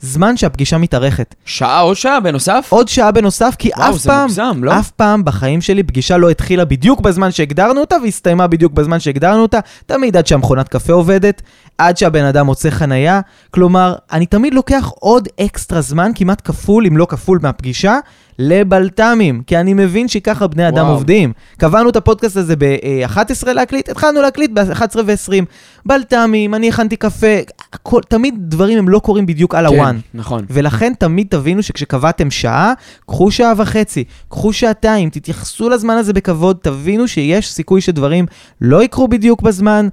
A: זמן שהפגישה מתארכת.
B: שעה עוד שעה בנוסף?
A: עוד שעה בנוסף, כי
B: וואו,
A: אף פעם,
B: מוגזם, לא?
A: אף פעם בחיים שלי פגישה לא התחילה בדיוק בזמן שהגדרנו אותה, והסתיימה בדיוק בזמן שהגדרנו אותה, תמיד עד שהמכונת קפה עובדת, עד שהבן אדם מוצא חנייה. כלומר, אני תמיד לוקח עוד אקסטרה זמן, כמעט כפול, אם לא כפול מהפגישה, לבלת"מים, כי אני מבין שככה בני אדם
B: וואו.
A: עובדים. קבענו את הפודקאסט הזה ב-11 להקליט, התחלנו להקליט ב-11 ו-20. בלת"מים, אני הכנתי קפה, הכל, תמיד דברים הם לא קורים בדיוק על הוואן.
B: כן, נכון.
A: ולכן תמיד תבינו שכשקבעתם שעה, קחו שעה וחצי, קחו שעתיים, תתייחסו לזמן הזה בכבוד, תבינו שיש סיכוי שדברים לא יקרו בדיוק בזמן,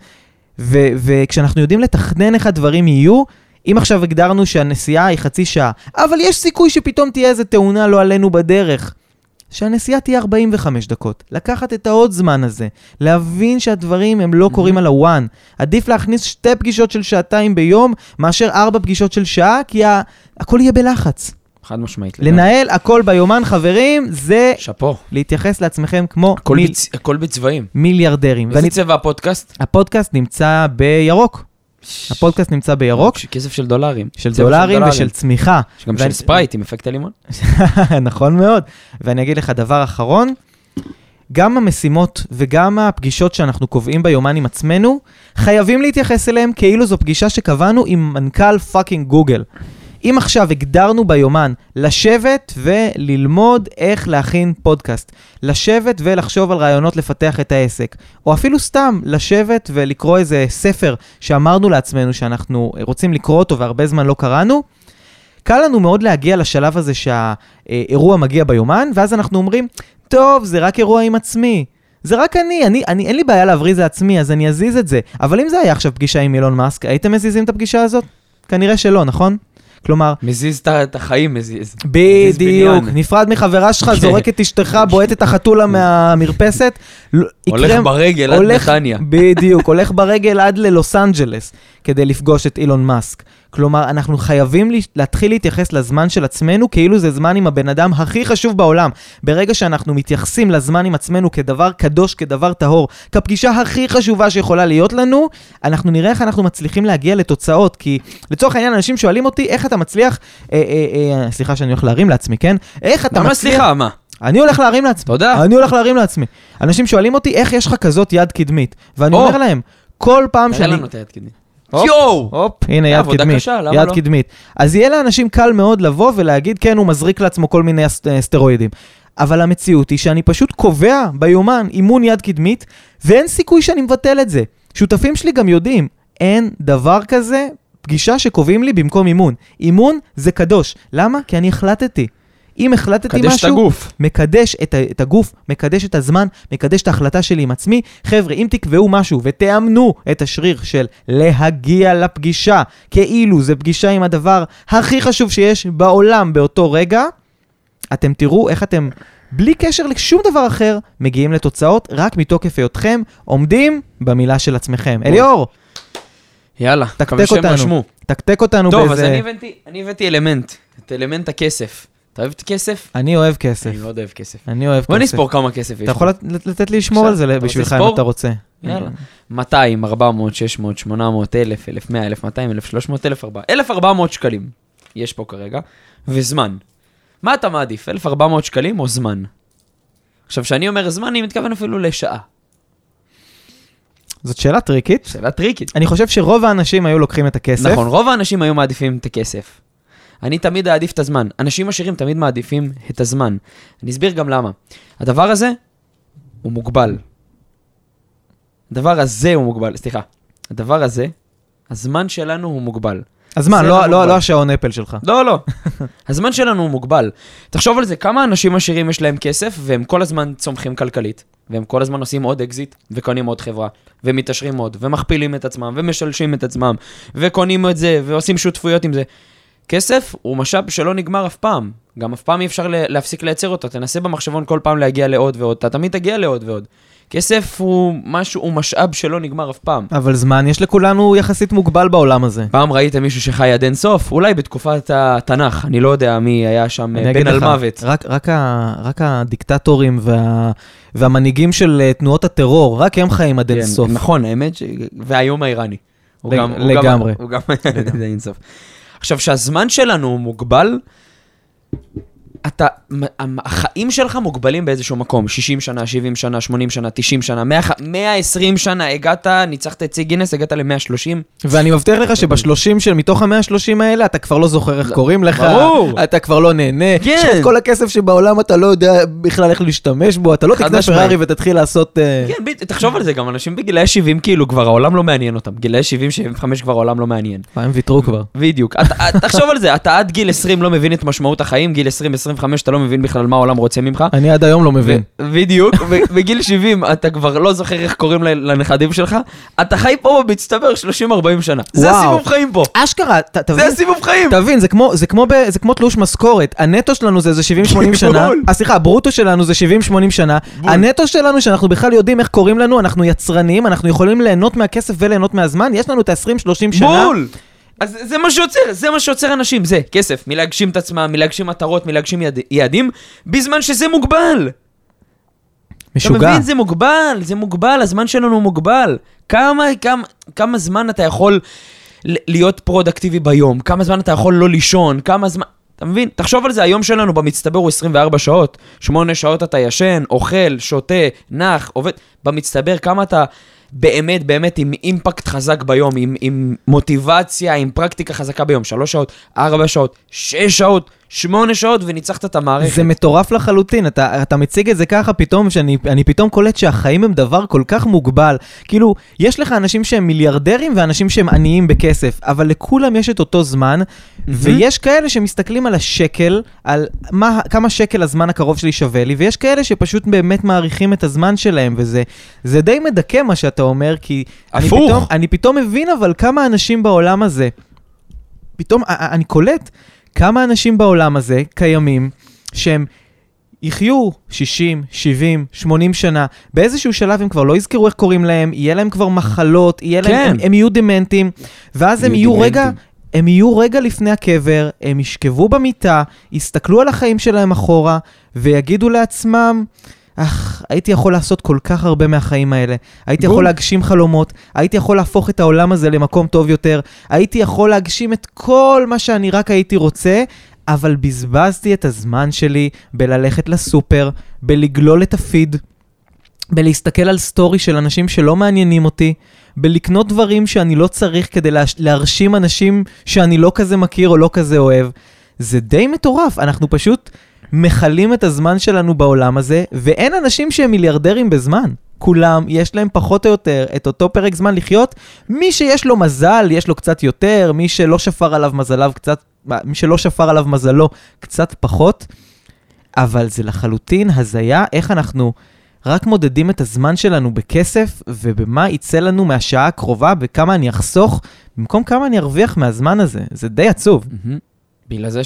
A: ו- וכשאנחנו יודעים לתכנן איך הדברים יהיו, אם עכשיו הגדרנו שהנסיעה היא חצי שעה, אבל יש סיכוי שפתאום תהיה איזה תאונה לא עלינו בדרך. שהנסיעה תהיה 45 דקות, לקחת את העוד זמן הזה, להבין שהדברים הם לא קורים על הוואן. עדיף להכניס שתי פגישות של שעתיים ביום, מאשר ארבע פגישות של שעה, כי ה- הכל יהיה בלחץ.
B: חד משמעית.
A: לנהל הכל ביומן, חברים, זה
B: שאפו.
A: להתייחס לעצמכם כמו
B: הכל
A: מיל...
B: בצ- הכל בצבעים.
A: מיליארדרים.
B: איזה
A: ואני...
B: צבע הפודקאסט?
A: הפודקאסט נמצא בירוק. הפודקאסט נמצא בירוק,
B: ש- כסף של דולרים.
A: של דולרים ושל צמיחה.
B: גם
A: ואני-
B: של ספרייט עם אפקט הלימון. *laughs*
A: נכון מאוד. ואני אגיד לך דבר אחרון, גם המשימות וגם הפגישות שאנחנו קובעים ביומן עם עצמנו, חייבים להתייחס אליהם כאילו זו פגישה שקבענו עם מנכ"ל fucking גוגל. אם עכשיו הגדרנו ביומן לשבת וללמוד איך להכין פודקאסט, לשבת ולחשוב על רעיונות לפתח את העסק, או אפילו סתם לשבת ולקרוא איזה ספר שאמרנו לעצמנו שאנחנו רוצים לקרוא אותו והרבה זמן לא קראנו, קל לנו מאוד להגיע לשלב הזה שהאירוע מגיע ביומן, ואז אנחנו אומרים, טוב, זה רק אירוע עם עצמי. זה רק אני, אני, אני, אין לי בעיה להבריז לעצמי, אז אני אזיז את זה. אבל אם זה היה עכשיו פגישה עם אילון מאסק, הייתם מזיזים את הפגישה הזאת? כנראה שלא, נכון? כלומר,
B: מזיז את החיים, מזיז.
A: בדיוק. נפרד מחברה שלך,
B: כן.
A: זורק את אשתך, בועט את החתולה מהמרפסת. לא-
B: הולך ברגל עד נתניה.
A: בדיוק, הולך ברגל עד ללוס אנג'לס כדי לפגוש את אילון מאסק. כלומר, אנחנו חייבים לה- להתחיל להתייחס לזמן של עצמנו כאילו זה זמן עם הבן אדם הכי חשוב בעולם. ברגע שאנחנו מתייחסים לזמן עם עצמנו כדבר קדוש, כדבר טהור, כפגישה הכי חשובה שיכולה להיות לנו, אנחנו נראה איך אנחנו מצליחים להגיע לתוצאות. כי לצורך העניין, אנשים שואלים אותי, איך אתה מצליח, אה, אה, אה, סליחה שאני הולך להרים לעצמי, כן? איך אתה
B: למה
A: מצליח...
B: סליחה, מה?
A: אני הולך להרים לעצמי.
B: תודה.
A: אני הולך להרים לעצמי. אנשים שואלים אותי, איך יש לך כזאת יד קדמית? ואני
B: או.
A: אומר להם, כל פעם
B: תראה
A: שאני...
B: לנו את היד קדמית. יואו!
A: הופ, הנה יד קדמית. יד
B: לא?
A: קדמית. אז יהיה לאנשים קל מאוד לבוא ולהגיד, כן, הוא מזריק לעצמו כל מיני אה, סטרואידים. אבל המציאות היא שאני פשוט קובע ביומן אימון יד קדמית, ואין סיכוי שאני מבטל את זה. שותפים שלי גם יודעים, אין דבר כזה פגישה שקובעים לי במקום אימון. אימון זה קדוש. למה? כי אני החלטתי. אם החלטתי משהו...
B: קדש את הגוף.
A: מקדש את, את הגוף, מקדש את הזמן, מקדש את ההחלטה שלי עם עצמי. חבר'ה, אם תקבעו משהו ותאמנו את השריר של להגיע לפגישה, כאילו זה פגישה עם הדבר הכי חשוב שיש בעולם באותו רגע, אתם תראו איך אתם, בלי קשר לשום דבר אחר, מגיעים לתוצאות רק מתוקף היותכם עומדים במילה של עצמכם. אליאור,
B: יאללה,
A: תקתק
B: מקווה שהם
A: אותנו.
B: רשמו.
A: תקתק אותנו
B: טוב, אז
A: באיזה...
B: אני הבאתי- אני הבאתי אלמנט, את אלמנט הכסף. אתה אוהב כסף?
A: אני אוהב כסף.
B: אני מאוד אוהב כסף.
A: אני אוהב
B: בוא
A: כסף.
B: נספור כמה כסף יש.
A: אתה יכול לתת לי לשמור על זה בשבילך אם? אתה רוצה.
B: יאללה. 200, 400, 600, 800, 1,000, 1,100, 1,200, 1,300, 1,400. 1,400 שקלים יש פה כרגע, וזמן. מה אתה מעדיף, 1,400 שקלים או זמן? עכשיו, כשאני אומר זמן, אני מתכוון אפילו לשעה.
A: זאת שאלה טריקית.
B: שאלה טריקית.
A: אני חושב שרוב האנשים היו לוקחים את הכסף.
B: נכון, רוב האנשים היו מעדיפים את הכסף. אני תמיד אעדיף את הזמן. אנשים עשירים תמיד מעדיפים את הזמן. אני אסביר גם למה. הדבר הזה הוא מוגבל. הדבר הזה הוא מוגבל, סליחה. הדבר הזה, הזמן שלנו הוא מוגבל. זה
A: לא,
B: לא
A: לא. לא השעון אפל שלך.
B: לא, לא. *laughs* הזמן שלנו הוא מוגבל. תחשוב על זה, כמה אנשים עשירים יש להם כסף, והם כל הזמן צומחים כלכלית, והם כל הזמן עושים עוד אקזיט, וקונים עוד חברה, ומתעשרים עוד, ומכפילים את עצמם, ומשלשים את עצמם, וקונים את זה, ועושים שותפויות עם זה. כסף הוא משאב שלא נגמר אף פעם. גם אף פעם אי אפשר להפסיק לייצר אותו. תנסה במחשבון כל פעם להגיע לעוד ועוד, אתה תמיד תגיע לעוד ועוד. כסף הוא משהו, הוא משאב שלא נגמר אף פעם.
A: אבל זמן יש לכולנו יחסית מוגבל בעולם הזה.
B: פעם ראית מישהו שחי עד אין סוף? אולי בתקופת התנ"ך, אני לא יודע מי היה שם אה, בן אלמוות.
A: רק, רק, ה, רק הדיקטטורים וה, והמנהיגים של אה, תנועות הטרור, רק הם חיים עד אין
B: כן,
A: סוף.
B: נכון, האמת, ש... והאיום האיראני. הוא
A: לג-
B: גם- הוא
A: לגמרי.
B: גם- הוא גם *laughs* עד אין סוף. עכשיו, כשהזמן שלנו הוא מוגבל, אתה, החיים שלך מוגבלים באיזשהו מקום, 60 שנה, 70 שנה, 80 שנה, 90 שנה, 100, 120 שנה, הגעת, ניצחת את שיא גינס, הגעת ל-130.
A: ואני מבטיח לך שבשלושים של מתוך המאה השלושים האלה, אתה כבר לא זוכר איך קוראים לך,
B: ברור.
A: אתה כבר לא נהנה,
B: כן.
A: יש לך כל הכסף שבעולם אתה לא יודע בכלל איך להשתמש בו, אתה לא תקנה. פרארי ותתחיל לעשות... אה,
B: כן, ב- תחשוב על זה, גם אנשים בגילאי 70, כאילו, כבר העולם לא מעניין אותם. גילאי 70, 75 כבר העולם לא מעניין.
A: הם ויתרו כבר.
B: בדיוק. אתה- תחשוב על זה, אתה עד גיל 20 לא מבין את משמעות החיים, גיל 20-25 אתה לא מבין בכלל מה העולם רוצה ממך.
A: אני עד היום לא מבין.
B: בדיוק, ובגיל *laughs* 70 אתה כבר לא זוכר איך קוראים לנכדים שלך, אתה חי פה במצטבר 30-40 שנה. זה. הסיבוב חיים פה.
A: אשכרה, ת-
B: זה
A: תבין,
B: הסיבוב חיים.
A: תבין, זה כמו, זה כמו, ב, זה כמו תלוש משכורת, הנטו שלנו זה איזה 70-80 *laughs* שנה. אה, סליחה, הברוטו שלנו זה 70-80 שנה. הנטו שלנו שאנחנו בכלל יודעים איך קוראים לנו, אנחנו יצרנים, אנחנו יכולים ליהנות מהכסף וליהנות מהזמן, יש לנו את ה-20-30 שנה.
B: בול. אז זה מה שעוצר, זה מה שעוצר אנשים, זה כסף, מלהגשים את עצמם, מלהגשים מטרות, מלהגשים יד- יעדים, בזמן שזה מוגבל. אתה
A: משוגע.
B: מבין? זה מוגבל, זה מוגבל, הזמן שלנו מוגבל. כמה, כמה, כמה זמן אתה יכול להיות פרודקטיבי ביום? כמה זמן אתה יכול לא לישון? כמה זמן... אתה מבין? תחשוב על זה, היום שלנו במצטבר הוא 24 שעות. 8 שעות אתה ישן, אוכל, שותה, נח, עובד. במצטבר כמה אתה באמת באמת עם אימפקט חזק ביום, עם, עם מוטיבציה, עם פרקטיקה חזקה ביום. 3 שעות, 4 שעות, 6 שעות, 8 שעות, וניצחת את המערכת.
A: זה מטורף לחלוטין, אתה, אתה מציג את זה ככה פתאום, שאני אני פתאום קולט שהחיים הם דבר כל כך מוגבל. כאילו, יש לך אנשים שהם מיליארדרים ואנשים שהם עניים בכסף, אבל לכולם יש את אותו זמן, ויש כאלה שמסתכלים על השקל, על מה, כמה שקל הזמן הקרוב שלי שווה לי, ויש כאלה שפשוט באמת מעריכים את הזמן שלהם, וזה זה די מדכא מה שאתה אומר, כי... אני
B: הפוך.
A: פתאום, אני פתאום מבין אבל כמה אנשים בעולם הזה, פתאום אני קולט כמה אנשים בעולם הזה קיימים שהם יחיו 60, 70, 80 שנה, באיזשהו שלב הם כבר לא יזכרו איך קוראים להם, יהיה להם כבר מחלות, יהיה להם,
B: כן.
A: הם, הם יהיו דמנטים, ואז הם
B: יהיו
A: רגע. הם יהיו רגע לפני הקבר, הם ישכבו במיטה, יסתכלו על החיים שלהם אחורה, ויגידו לעצמם, אך, הייתי יכול לעשות כל כך הרבה מהחיים האלה. הייתי
B: בול.
A: יכול להגשים חלומות, הייתי יכול להפוך את העולם הזה למקום טוב יותר, הייתי יכול להגשים את כל מה שאני רק הייתי רוצה, אבל בזבזתי את הזמן שלי בללכת לסופר, בלגלול את הפיד, בלהסתכל על סטורי של אנשים שלא מעניינים אותי, בלקנות דברים שאני לא צריך כדי להש... להרשים אנשים שאני לא כזה מכיר או לא כזה אוהב. זה די מטורף, אנחנו פשוט מכלים את הזמן שלנו בעולם הזה, ואין אנשים שהם מיליארדרים בזמן. כולם, יש להם פחות או יותר את אותו פרק זמן לחיות. מי שיש לו מזל, יש לו קצת יותר, מי שלא שפר עליו מזליו קצת, מי שלא שפר עליו מזלו, קצת פחות. אבל זה לחלוטין הזיה איך אנחנו רק מודדים את הזמן שלנו בכסף, ובמה יצא לנו מהשעה הקרובה, וכמה אני אחסוך, במקום כמה אני ארוויח מהזמן הזה. זה די עצוב.
B: בגלל זה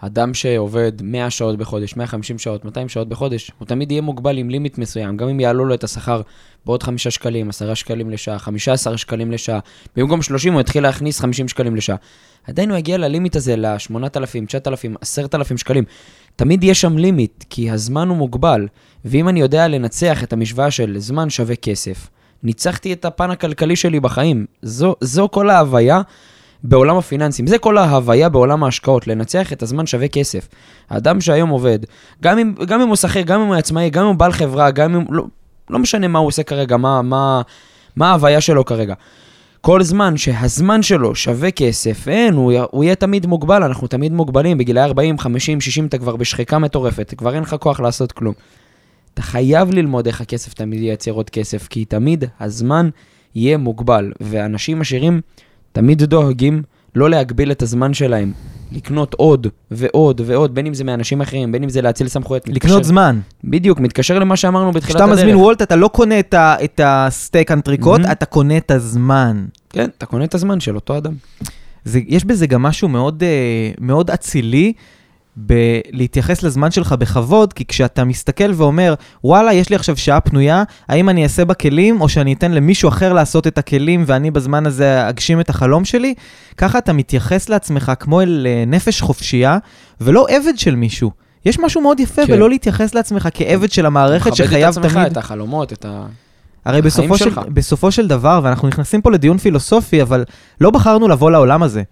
B: שאדם שעובד 100 שעות בחודש, 150 שעות, 200 שעות בחודש, הוא תמיד יהיה מוגבל עם לימיט מסוים, גם אם יעלו לו את השכר בעוד 5 שקלים, 10 שקלים לשעה, 15 שקלים לשעה, במקום 30 הוא יתחיל להכניס 50 שקלים לשעה. עדיין הוא יגיע ללימיט הזה, ל-8,000, 9,000, 10,000 שקלים. תמיד יש שם לימיט, כי הזמן הוא מוגבל, ואם אני יודע לנצח את המשוואה של זמן שווה כסף, ניצחתי את הפן הכלכלי שלי בחיים. זו, זו כל ההוויה בעולם הפיננסים. זה כל ההוויה בעולם ההשקעות, לנצח את הזמן שווה כסף. האדם שהיום עובד, גם אם, גם אם הוא שכיר, גם אם הוא עצמאי, גם אם הוא בעל חברה, גם אם... לא, לא משנה מה הוא עושה כרגע, מה, מה, מה ההוויה שלו כרגע. כל זמן שהזמן שלו שווה כסף, אין, הוא, הוא יהיה תמיד מוגבל, אנחנו תמיד מוגבלים, בגילי 40, 50, 60 אתה כבר בשחיקה מטורפת, כבר אין לך כוח לעשות כלום. אתה חייב ללמוד איך הכסף תמיד ייצר עוד כסף, כי תמיד הזמן יהיה מוגבל, ואנשים עשירים תמיד דואגים לא להגביל את הזמן שלהם, לקנות עוד ועוד ועוד, בין אם זה מאנשים אחרים, בין אם זה להציל סמכויות.
A: לקנות
B: מתקשר-
A: זמן.
B: בדיוק, מתקשר למה שאמרנו בתחילת
A: כשאתה
B: הדרך.
A: מזמין וולט, אתה לא קונה את, ה, את הסטייק אנטריקוט,
B: מהמם.
A: אתה קונה את הזמן.
B: כן, אתה קונה את הזמן של אותו אדם.
A: זה, יש בזה גם משהו מאוד, אה, מאוד אצילי בלהתייחס לזמן שלך בכבוד, כי כשאתה מסתכל ואומר, וואלה, יש לי עכשיו שעה פנויה, האם אני אעשה בה כלים, או שאני אתן למישהו אחר לעשות את הכלים, ואני בזמן הזה אגשים את החלום שלי, ככה אתה מתייחס לעצמך כמו אל אה, נפש חופשייה, ולא עבד של מישהו. יש משהו מאוד יפה
B: כן.
A: בלא להתייחס לעצמך כעבד של המערכת שחייב
B: מכבד את
A: תמיד...
B: עצמך, את החלומות, את ה...
A: הרי בסופו של. בסופו של דבר, ואנחנו נכנסים פה לדיון פילוסופי, אבל לא בחרנו לבוא לעולם הזה.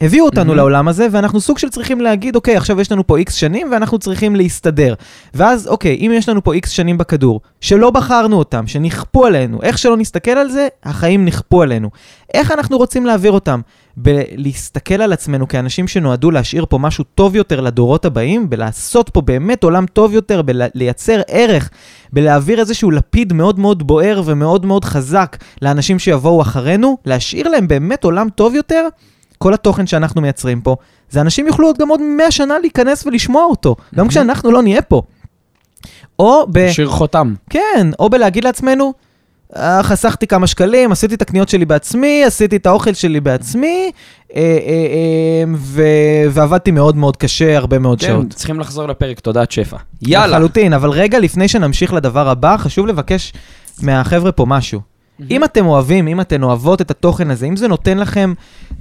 A: הביאו אותנו
B: Mhm.
A: לעולם הזה, ואנחנו סוג של צריכים להגיד, אוקיי, עכשיו יש לנו פה איקס שנים, ואנחנו צריכים להסתדר. ואז, אוקיי, אם יש לנו פה איקס שנים בכדור, שלא בחרנו אותם, שנכפו עלינו, איך שלא נסתכל על זה, החיים נכפו עלינו. איך אנחנו רוצים להעביר אותם? בלהסתכל על עצמנו כאנשים שנועדו להשאיר פה משהו טוב יותר לדורות הבאים, בלעשות פה באמת עולם טוב יותר, בלייצר ערך, בלהעביר איזשהו לפיד מאוד מאוד בוער ומאוד מאוד חזק לאנשים שיבואו אחרינו, להשאיר להם באמת עולם טוב יותר, כל התוכן שאנחנו מייצרים פה, זה אנשים יוכלו עוד גם עוד 100 שנה להיכנס ולשמוע אותו, גם. כשאנחנו לא נהיה פה. או ב...
B: שיר חותם.
A: כן, או בלהגיד לעצמנו, "אה, חסכתי כמה שקלים, עשיתי את הקניות שלי בעצמי, עשיתי את האוכל שלי בעצמי, אה, אה, ו- ועבדתי מאוד מאוד קשה, הרבה מאוד
B: כן,
A: שעות.
B: צריכים לחזור לפרק תודעת שפע. יאללה.
A: לחלוטין, אבל רגע לפני שנמשיך לדבר הבא, חשוב לבקש מהחבר'ה פה משהו. אם אתם אוהבים, אם אתן אוהבות את התוכן הזה, אם זה נותן לכם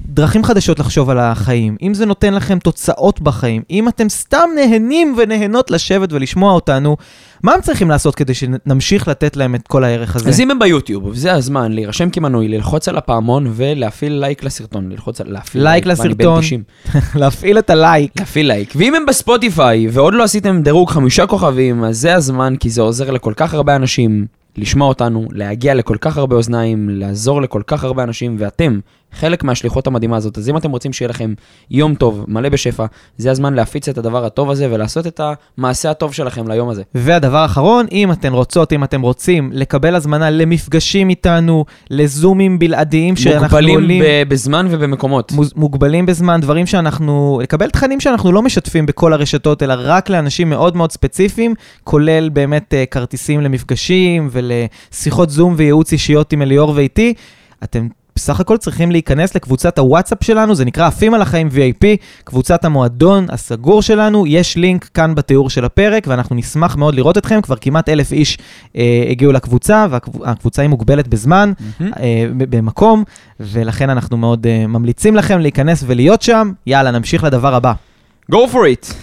A: דרכים חדשות לחשוב על החיים, אם זה נותן לכם תוצאות בחיים, אם אתם סתם נהנים ונהנות לשבת ולשמוע אותנו, מה הם צריכים לעשות כדי שנמשיך לתת להם את כל הערך הזה?
B: אז אם הם ביוטיוב, זה הזמן להירשם כמנוי, ללחוץ על הפעמון ולהפעיל לייק לסרטון. ללחוץ על... להפעיל
A: לייק לסרטון.
B: 90. *laughs*
A: להפעיל את הלייק.
B: להפעיל לייק. ואם הם בספוטיפיי ועוד לא עשיתם דירוג חמישה כוכבים, אז זה הזמן, כי זה עוזר לכל כך הרבה אנשים לשמוע אותנו, להגיע לכל כך הרבה אוזניים, לעזור לכל כך הרבה אנשים, ואתם חלק מהשליחות המדהימה הזאת. אז אם אתם רוצים שיהיה לכם יום טוב, מלא בשפע, זה הזמן להפיץ את הדבר הטוב הזה ולעשות את המעשה הטוב שלכם ליום הזה.
A: והדבר האחרון, אם אתן רוצות, אם אתם רוצים לקבל הזמנה למפגשים איתנו, לזומים בלעדיים שאנחנו
B: מוגבלים
A: עולים...
B: ב- בזמן ובמקומות.
A: מוגבלים בזמן, דברים שאנחנו, לקבל תכנים שאנחנו לא משתפים בכל הרשתות, אלא רק לאנשים מאוד מאוד ספציפיים, כולל באמת uh, כרטיסים למפגשים ולשיחות זום וייעוץ אישיות עם אליאור ואיתי. אתם בסך הכל צריכים להיכנס לקבוצת הוואטסאפ שלנו, זה נקרא עפים על החיים VIP, קבוצת המועדון הסגור שלנו, יש לינק כאן בתיאור של הפרק, ואנחנו נשמח מאוד לראות אתכם, כבר כמעט אלף איש אה, הגיעו לקבוצה, והקבוצה היא מוגבלת בזמן,
B: מהמם.
A: אה, במקום, ולכן אנחנו מאוד אה, ממליצים לכם להיכנס ולהיות שם. יאללה, נמשיך לדבר הבא.
B: go for it.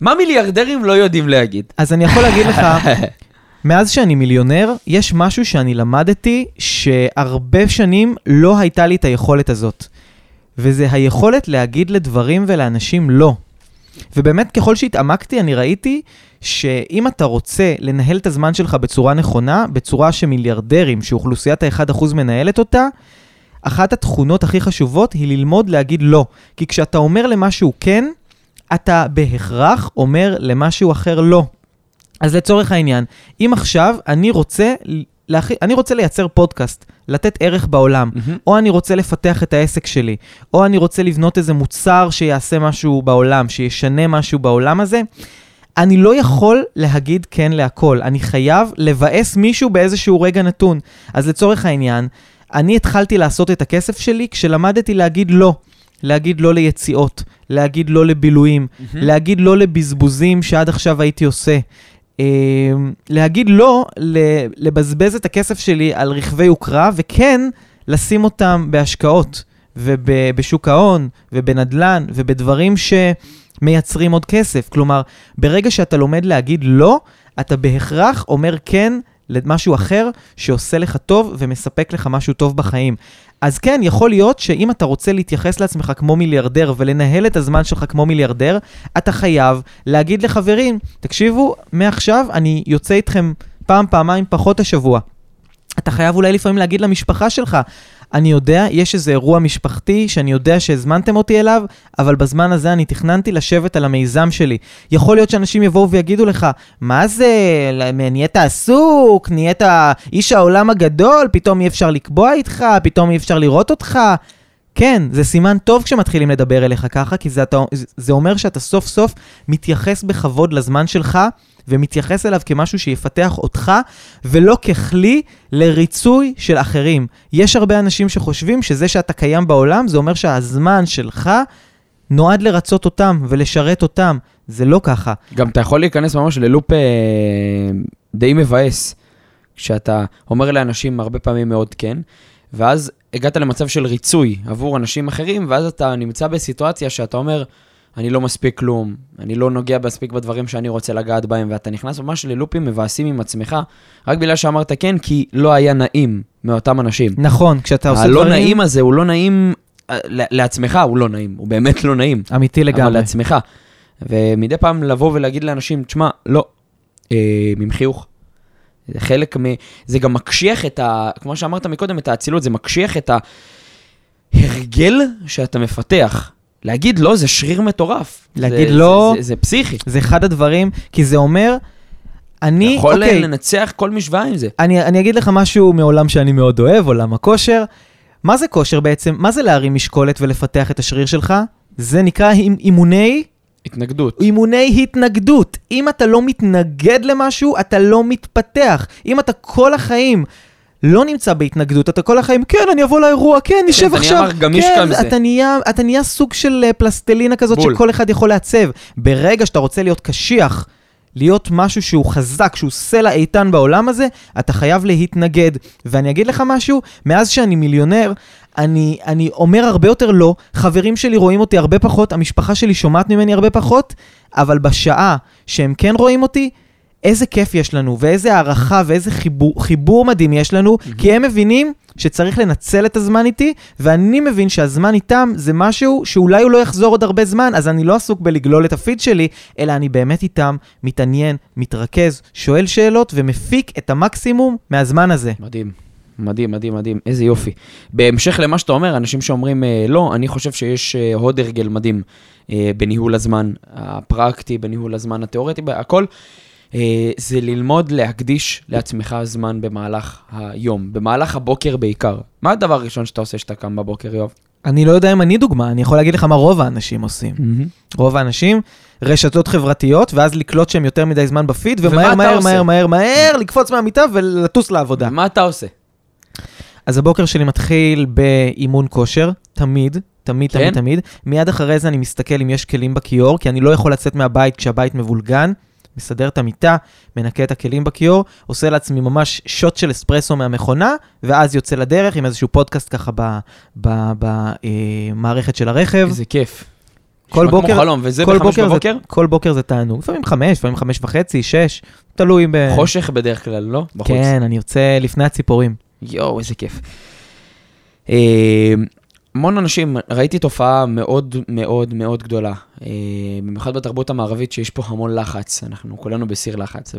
B: מה מיליארדרים לא יודעים להגיד?
A: אז אני יכול להגיד לך, *laughs* מאז שאני מיליונר, יש משהו שאני למדתי שהרבה שנים לא הייתה לי את היכולת הזאת. וזה היכולת להגיד לדברים ולאנשים לא. ובאמת, ככל שהתעמקתי, אני ראיתי שאם אתה רוצה לנהל את הזמן שלך בצורה נכונה, בצורה שמיליארדרים, שאוכלוסיית ה-1% מנהלת אותה, אחת התכונות הכי חשובות היא ללמוד להגיד לא. כי כשאתה אומר למשהו כן, אתה בהכרח אומר למשהו אחר לא. אז לצורך העניין, אם עכשיו אני רוצה, להכי, אני רוצה לייצר פודקאסט, לתת ערך בעולם, או אני רוצה לפתח את העסק שלי, או אני רוצה לבנות איזה מוצר שיעשה משהו בעולם, שישנה משהו בעולם הזה, אני לא יכול להגיד כן להכל. אני חייב לבאס מישהו באיזשהו רגע נתון. אז לצורך העניין, אני התחלתי לעשות את הכסף שלי כשלמדתי להגיד לא. להגיד לא ליציאות, להגיד לא לבילויים, להגיד לא לבזבוזים שעד עכשיו הייתי עושה. אה, להגיד לא, לבזבז את הכסף שלי על רכבי יוקרה, וכן לשים אותם בהשקעות, ובשוק ההון, ובנדלן, ובדברים שמייצרים עוד כסף. כלומר, ברגע שאתה לומד להגיד לא, אתה בהכרח אומר כן למשהו אחר שעושה לך טוב ומספק לך משהו טוב בחיים. אז כן, יכול להיות שאם אתה רוצה להתייחס לעצמך כמו מיליארדר ולנהל את הזמן שלך כמו מיליארדר, אתה חייב להגיד לחברים, תקשיבו, מעכשיו אני יוצא איתכם פעם, פעמיים פחות השבוע. אתה חייב אולי לפעמים להגיד למשפחה שלך, אני יודע, יש איזה אירוע משפחתי שאני יודע שהזמנתם אותי אליו, אבל בזמן הזה אני תכננתי לשבת על המיזם שלי. יכול להיות שאנשים יבואו ויגידו לך, מה זה, נהיית עסוק, נהיית איש העולם הגדול, פתאום אי אפשר לקבוע איתך, פתאום אי אפשר לראות אותך. כן, זה סימן טוב כשמתחילים לדבר אליך ככה, כי זה, אתה, זה אומר שאתה סוף סוף מתייחס בכבוד לזמן שלך, ומתייחס אליו כמשהו שיפתח אותך, ולא ככלי לריצוי של אחרים. יש הרבה אנשים שחושבים שזה שאתה קיים בעולם, זה אומר שהזמן שלך נועד לרצות אותם ולשרת אותם. זה לא ככה.
B: גם אתה יכול להיכנס ממש ללופ אה, די מבאס, כשאתה אומר לאנשים הרבה פעמים מאוד כן, ואז הגעת למצב של ריצוי עבור אנשים אחרים, ואז אתה נמצא בסיטואציה שאתה אומר, אני לא מספיק כלום, אני לא נוגע מספיק בדברים שאני רוצה לגעת בהם, ואתה נכנס ממש ללופים מבאסים עם עצמך, רק בגלל שאמרת כן, כי לא היה נעים מאותם אנשים.
A: נכון, כשאתה עושה
B: הלא
A: דברים...
B: נעים הזה הוא לא נעים אה, לעצמך הוא לא נעים, הוא באמת לא נעים.
A: אמיתי לגמרי.
B: אבל לעצמך. ומדי פעם לבוא ולהגיד לאנשים, תשמע, לא, אה, עם חיוך. זה חלק מ... זה גם מקשיח את ה... כמו שאמרת מקודם, את האצילות, זה מקשיח את ההרגל שאתה מפתח. להגיד לא, זה שריר מטורף.
A: להגיד
B: זה,
A: לא...
B: זה, זה, זה פסיכי.
A: זה אחד הדברים, כי זה אומר... אני,
B: יכול
A: אוקיי,
B: לנצח כל משוואה עם זה.
A: אני, אני אגיד לך משהו מעולם שאני מאוד אוהב, עולם הכושר. מה זה כושר בעצם? מה זה להרים משקולת ולפתח את השריר שלך? זה נקרא אימוני...
B: התנגדות.
A: אימוני התנגדות. אם אתה לא מתנגד למשהו, אתה לא מתפתח. אם אתה כל החיים לא נמצא בהתנגדות, אתה כל החיים, כן, אני אבוא לאירוע, כן, נשב עכשיו.
B: אתה נהיה גמיש
A: כן. אתה נהיה, אתה נהיה סוג של אה, פלסטלינה כזאת
B: בול.
A: שכל אחד יכול לעצב. ברגע שאתה רוצה להיות קשיח, להיות משהו שהוא חזק, שהוא סלע איתן בעולם הזה, אתה חייב להתנגד. ואני אגיד לך משהו, מאז שאני מיליונר, אני, אני אומר הרבה יותר לא, חברים שלי רואים אותי הרבה פחות, המשפחה שלי שומעת ממני הרבה פחות, אבל בשעה שהם כן רואים אותי, איזה כיף יש לנו, ואיזה הערכה ואיזה חיבור, חיבור מדהים יש לנו, mm-hmm. כי הם מבינים שצריך לנצל את הזמן איתי, ואני מבין שהזמן איתם זה משהו שאולי הוא לא יחזור עוד הרבה זמן, אז אני לא עסוק בלגלול את הפיד שלי, אלא אני באמת איתם מתעניין, מתרכז, שואל שאלות ומפיק את המקסימום מהזמן הזה.
B: מדהים. מדהים, מדהים, מדהים, איזה יופי. בהמשך למה שאתה אומר, אנשים שאומרים אה, לא, אני חושב שיש אה, הוד הרגל מדהים אה, בניהול הזמן הפרקטי, בניהול הזמן התיאורטי, הכל. אה, זה ללמוד להקדיש לעצמך זמן במהלך היום, במהלך הבוקר בעיקר. מה הדבר הראשון שאתה עושה כשאתה קם בבוקר, יואב?
A: אני לא יודע אם אני דוגמה, אני יכול להגיד לך מה רוב האנשים עושים. Mm-hmm. רוב האנשים, רשתות חברתיות, ואז לקלוט שהם יותר מדי זמן בפיד, ומהר, מהר, מהר, מהר, מהר, לקפוץ מהמיטה ולטוס לעבודה.
B: מה אתה עושה?
A: אז הבוקר שלי מתחיל באימון כושר, תמיד, תמיד, כן? תמיד, תמיד. מיד אחרי זה אני מסתכל אם יש כלים בכיור, כי אני לא יכול לצאת מהבית כשהבית מבולגן. מסדר את המיטה, מנקה את הכלים בכיור, עושה לעצמי ממש שוט של אספרסו מהמכונה, ואז יוצא לדרך עם איזשהו פודקאסט ככה במערכת של הרכב.
B: איזה כיף.
A: כל בוקר,
B: חלום, וזה בחמש בבוקר?
A: זה, כל בוקר זה תענוג, לפעמים חמש, לפעמים חמש וחצי, שש, תלוי ב...
B: חושך בדרך כלל, לא?
A: בחוץ. כן, אני יוצא לפני הציפורים.
B: יואו, איזה כיף. אה, המון אנשים, ראיתי תופעה מאוד מאוד מאוד גדולה, אה, במיוחד בתרבות המערבית שיש פה המון לחץ, אנחנו כולנו בסיר לחץ,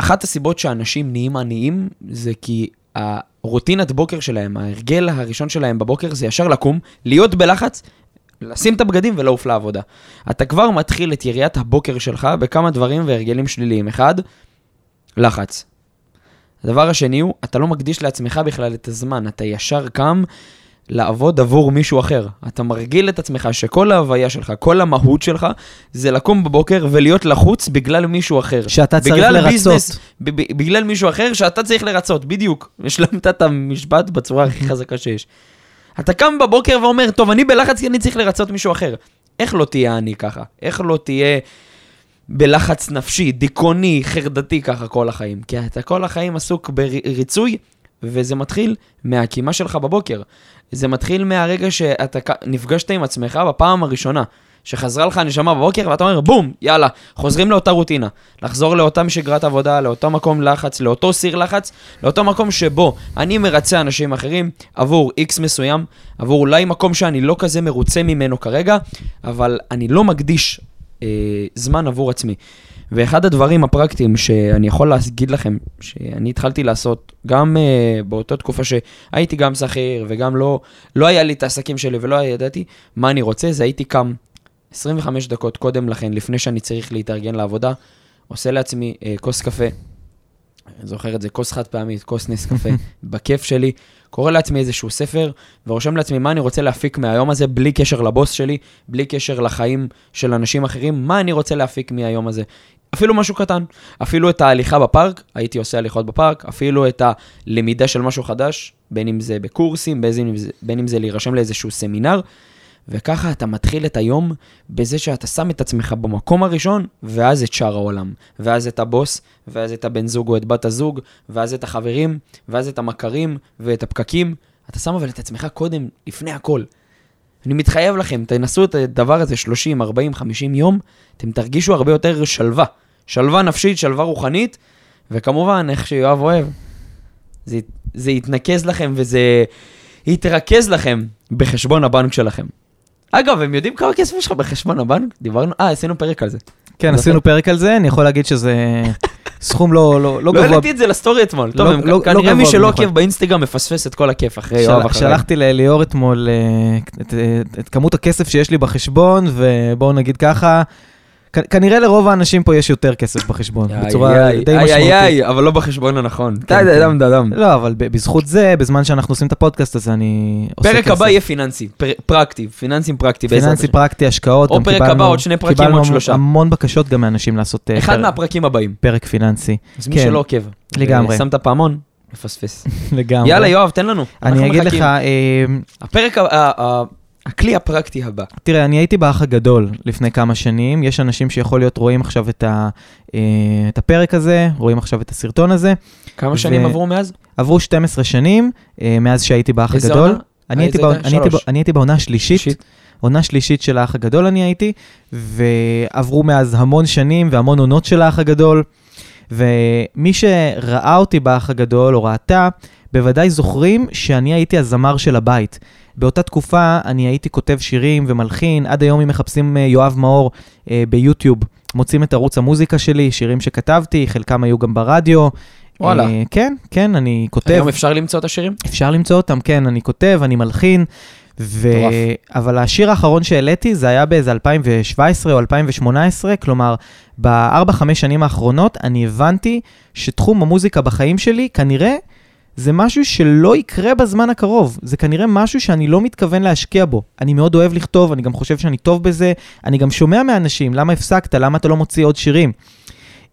B: ואחת הסיבות שאנשים נהיים עניים זה כי הרוטינת בוקר שלהם, ההרגל הראשון שלהם בבוקר זה ישר לקום, להיות בלחץ, לשים את הבגדים ולעוף לעבודה. אתה כבר מתחיל את יריית הבוקר שלך בכמה דברים והרגלים שליליים. אחד, לחץ. הדבר השני הוא, אתה לא מקדיש לעצמך בכלל את הזמן, אתה ישר קם לעבוד עבור מישהו אחר. אתה מרגיל את עצמך שכל ההוויה שלך, כל המהות שלך, זה לקום בבוקר ולהיות לחוץ בגלל מישהו אחר.
A: שאתה צריך לרצות. ביזנס,
B: בגלל מישהו אחר שאתה צריך לרצות, בדיוק. השלמת את המשפט בצורה הכי *laughs* חזקה שיש. אתה קם בבוקר ואומר, טוב, אני בלחץ כי אני צריך לרצות מישהו אחר. איך לא תהיה אני ככה? איך לא תהיה בלחץ נפשי, דיכאוני, חרדתי ככה כל החיים? כי אתה כל החיים עסוק בריצוי, וזה מתחיל מהקימה שלך בבוקר. זה מתחיל מהרגע שאתה נפגשת עם עצמך בפעם הראשונה. שחזרה לך הנשמה בבוקר, ואתה אומר, בום, יאללה, חוזרים לאותה רוטינה. לחזור לאותה שגרת עבודה, לאותו מקום לחץ, לאותו סיר לחץ, לאותו מקום שבו אני מרצה אנשים אחרים עבור איקס מסוים, עבור אולי מקום שאני לא כזה מרוצה ממנו כרגע, אבל אני לא מקדיש זמן עבור עצמי. ואחד הדברים הפרקטיים שאני יכול להגיד לכם, שאני התחלתי לעשות, גם uh, באותה תקופה שהייתי גם שכיר וגם לא, לא היה לי את העסקים שלי ולא ידעתי מה אני רוצה, זה הייתי קם 25 דקות קודם לכן, לפני שאני צריך להתארגן לעבודה, עושה לעצמי uh, כוס קפה, אני זוכר את זה, כוס חד פעמית, כוס נס קפה, *laughs* בכיף שלי, קורא לעצמי איזשהו ספר, ורושם לעצמי מה אני רוצה להפיק מהיום הזה, בלי קשר לבוס שלי, בלי קשר לחיים של אנשים אחרים, מה אני רוצה להפיק מהיום הזה. אפילו משהו קטן, אפילו את ההליכה בפארק, הייתי עושה הליכות בפארק, אפילו את הלמידה של משהו חדש, בין אם זה בקורסים, בין אם זה, בין אם זה להירשם לאיזשהו סמינר, וככה אתה מתחיל את היום בזה שאתה שם את עצמך במקום הראשון, ואז את שאר העולם. ואז את הבוס, ואז את הבן זוג או את בת הזוג, ואז את החברים, ואז את המכרים ואת הפקקים. אתה שם אבל את עצמך קודם, לפני הכל. אני מתחייב לכם, תנסו את הדבר הזה 30, 40, 50 יום, אתם תרגישו הרבה יותר שלווה. שלווה נפשית, שלווה רוחנית, וכמובן, איך שיואב אוהב, זה, זה יתנקז לכם וזה יתרכז לכם בחשבון הבנק שלכם. אגב, הם יודעים כמה כסף יש לך בחשבון הבנק? דיברנו, אה, עשינו פרק על זה.
A: כן,
B: זה
A: עשינו פרק על זה, אני יכול להגיד שזה סכום לא לא- לא
B: לא
A: גבוה.
B: העליתי את זה לסטורי אתמול. טוב,
A: לא- לא- לא
B: כנראה מי שלא. עוקב באינסטגרם מפספס את כל הכיף אחרי יואב אחריי.
A: שלחתי לאליאור אתמול אה, את, את, את כמות הכסף שיש לי בחשבון, ובואו נגיד ככה, כנראה לרוב האנשים פה יש יותר כסף בחשבון, בצורה
B: איי,
A: די
B: איי,
A: משמעותית.
B: איי, איי, אבל לא בחשבון הנכון. די,
A: כן,
B: די,
A: כן.
B: דם, דם.
A: לא, אבל בזכות זה, בזמן שאנחנו עושים את הפודקאסט הזה, אני עושה כסף.
B: פרק הבא יהיה פיננסי, פר- פרקטי, פיננסים פרקטי.
A: פיננסי. פרקטי, השקעות.
B: או פרק
A: קיבלנו-
B: הבא, עוד שני פרקים,
A: קיבלנו
B: עוד שלושה.
A: המון בקשות גם מאנשים לעשות אה,
B: אחד
A: פרק-
B: מהפרקים הבאים.
A: פרק פיננסי,
B: אז מי
A: כן.
B: שלא עוקב.
A: לגמרי.
B: שם את הפעמון, מפספס. *laughs*
A: לגמרי.
B: יאללה, יואב, תן לנו.
A: אני אגיד לך. אה,
B: הפרק, הכלי הפרקטי הבא.
A: תראה, אני הייתי באח הגדול לפני כמה שנים, יש אנשים שיכול להיות רואים עכשיו את, ה, אה, את הפרק הזה, רואים עכשיו את הסרטון הזה.
B: כמה
A: ו-
B: שנים עברו מאז?
A: עברו 12 שנים אה, מאז שהייתי באח
B: איזה
A: הגדול.
B: עונה?
A: אני הייתי, בא? אני, הייתי, אני הייתי בעונה השלישית. עונה שלישית של האח הגדול אני הייתי, ועברו מאז המון שנים והמון עונות של האח הגדול, ומי שראה אותי באח הגדול או ראתה, בוודאי זוכרים שאני הייתי הזמר של הבית. באותה תקופה אני הייתי כותב שירים ומלחין, עד היום אם מחפשים אה, יואב מאור אה, ביוטיוב, מוצאים את ערוץ המוזיקה שלי, שירים שכתבתי, חלקם היו גם ברדיו.
B: וואלה.
A: אה, כן, כן, אני כותב.
B: היום אפשר למצוא את השירים?
A: אפשר למצוא אותם, כן, אני כותב, אני מלחין. ו... אבל השיר האחרון שהעליתי זה היה באיזה 2017 או 2018, כלומר, בארבע-חמש שנים האחרונות אני הבנתי שתחום המוזיקה בחיים שלי כנראה זה משהו שלא יקרה בזמן הקרוב. זה כנראה משהו שאני לא מתכוון להשקיע בו. אני מאוד אוהב לכתוב, אני גם חושב שאני טוב בזה, אני גם שומע מאנשים, למה הפסקת, למה אתה לא מוציא עוד שירים.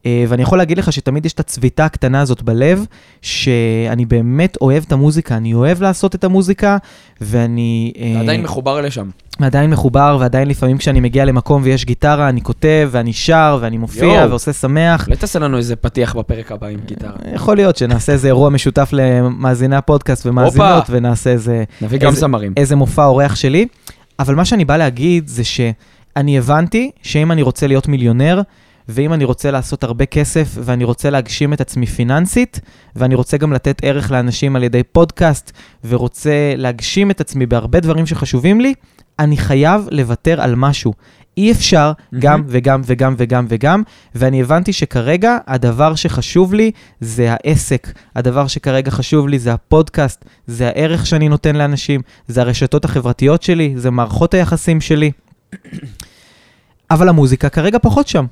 A: אה, ואני יכול להגיד לך שתמיד יש את הצביטה הקטנה הזאת בלב, שאני באמת אוהב את המוזיקה, אני אוהב לעשות את המוזיקה, ואני...
B: אתה עדיין מחובר לשם.
A: עדיין מחובר, ועדיין לפעמים כשאני מגיע למקום ויש גיטרה, אני כותב, ואני שר, ואני מופיע,
B: יואו.
A: ועושה שמח.
B: אולי תעשה לנו איזה פתיח בפרק הבא עם גיטרה.
A: יכול להיות שנעשה איזה אירוע משותף למאזיני הפודקאסט ומאזינות,
B: הופה.
A: ונעשה איזה,
B: נביא גם
A: איזה-
B: זמרים.
A: איזה מופע אורח שלי. אבל מה שאני בא להגיד זה שאני הבנתי שאם אני רוצה להיות מיליונר, ואם אני רוצה לעשות הרבה כסף, ואני רוצה להגשים את עצמי פיננסית, ואני רוצה גם לתת ערך לאנשים על ידי פודקאסט, ורוצה להגשים את עצמי בהרבה דברים שחשובים לי, אני חייב לוותר על משהו. אי אפשר גם
B: מהמם.
A: וגם וגם וגם וגם, ואני הבנתי שכרגע הדבר שחשוב לי זה העסק. הדבר שכרגע חשוב לי זה הפודקאסט, זה הערך שאני נותן לאנשים, זה הרשתות החברתיות שלי, זה מערכות היחסים שלי. *clears throat* אבל המוזיקה כרגע פחות שם.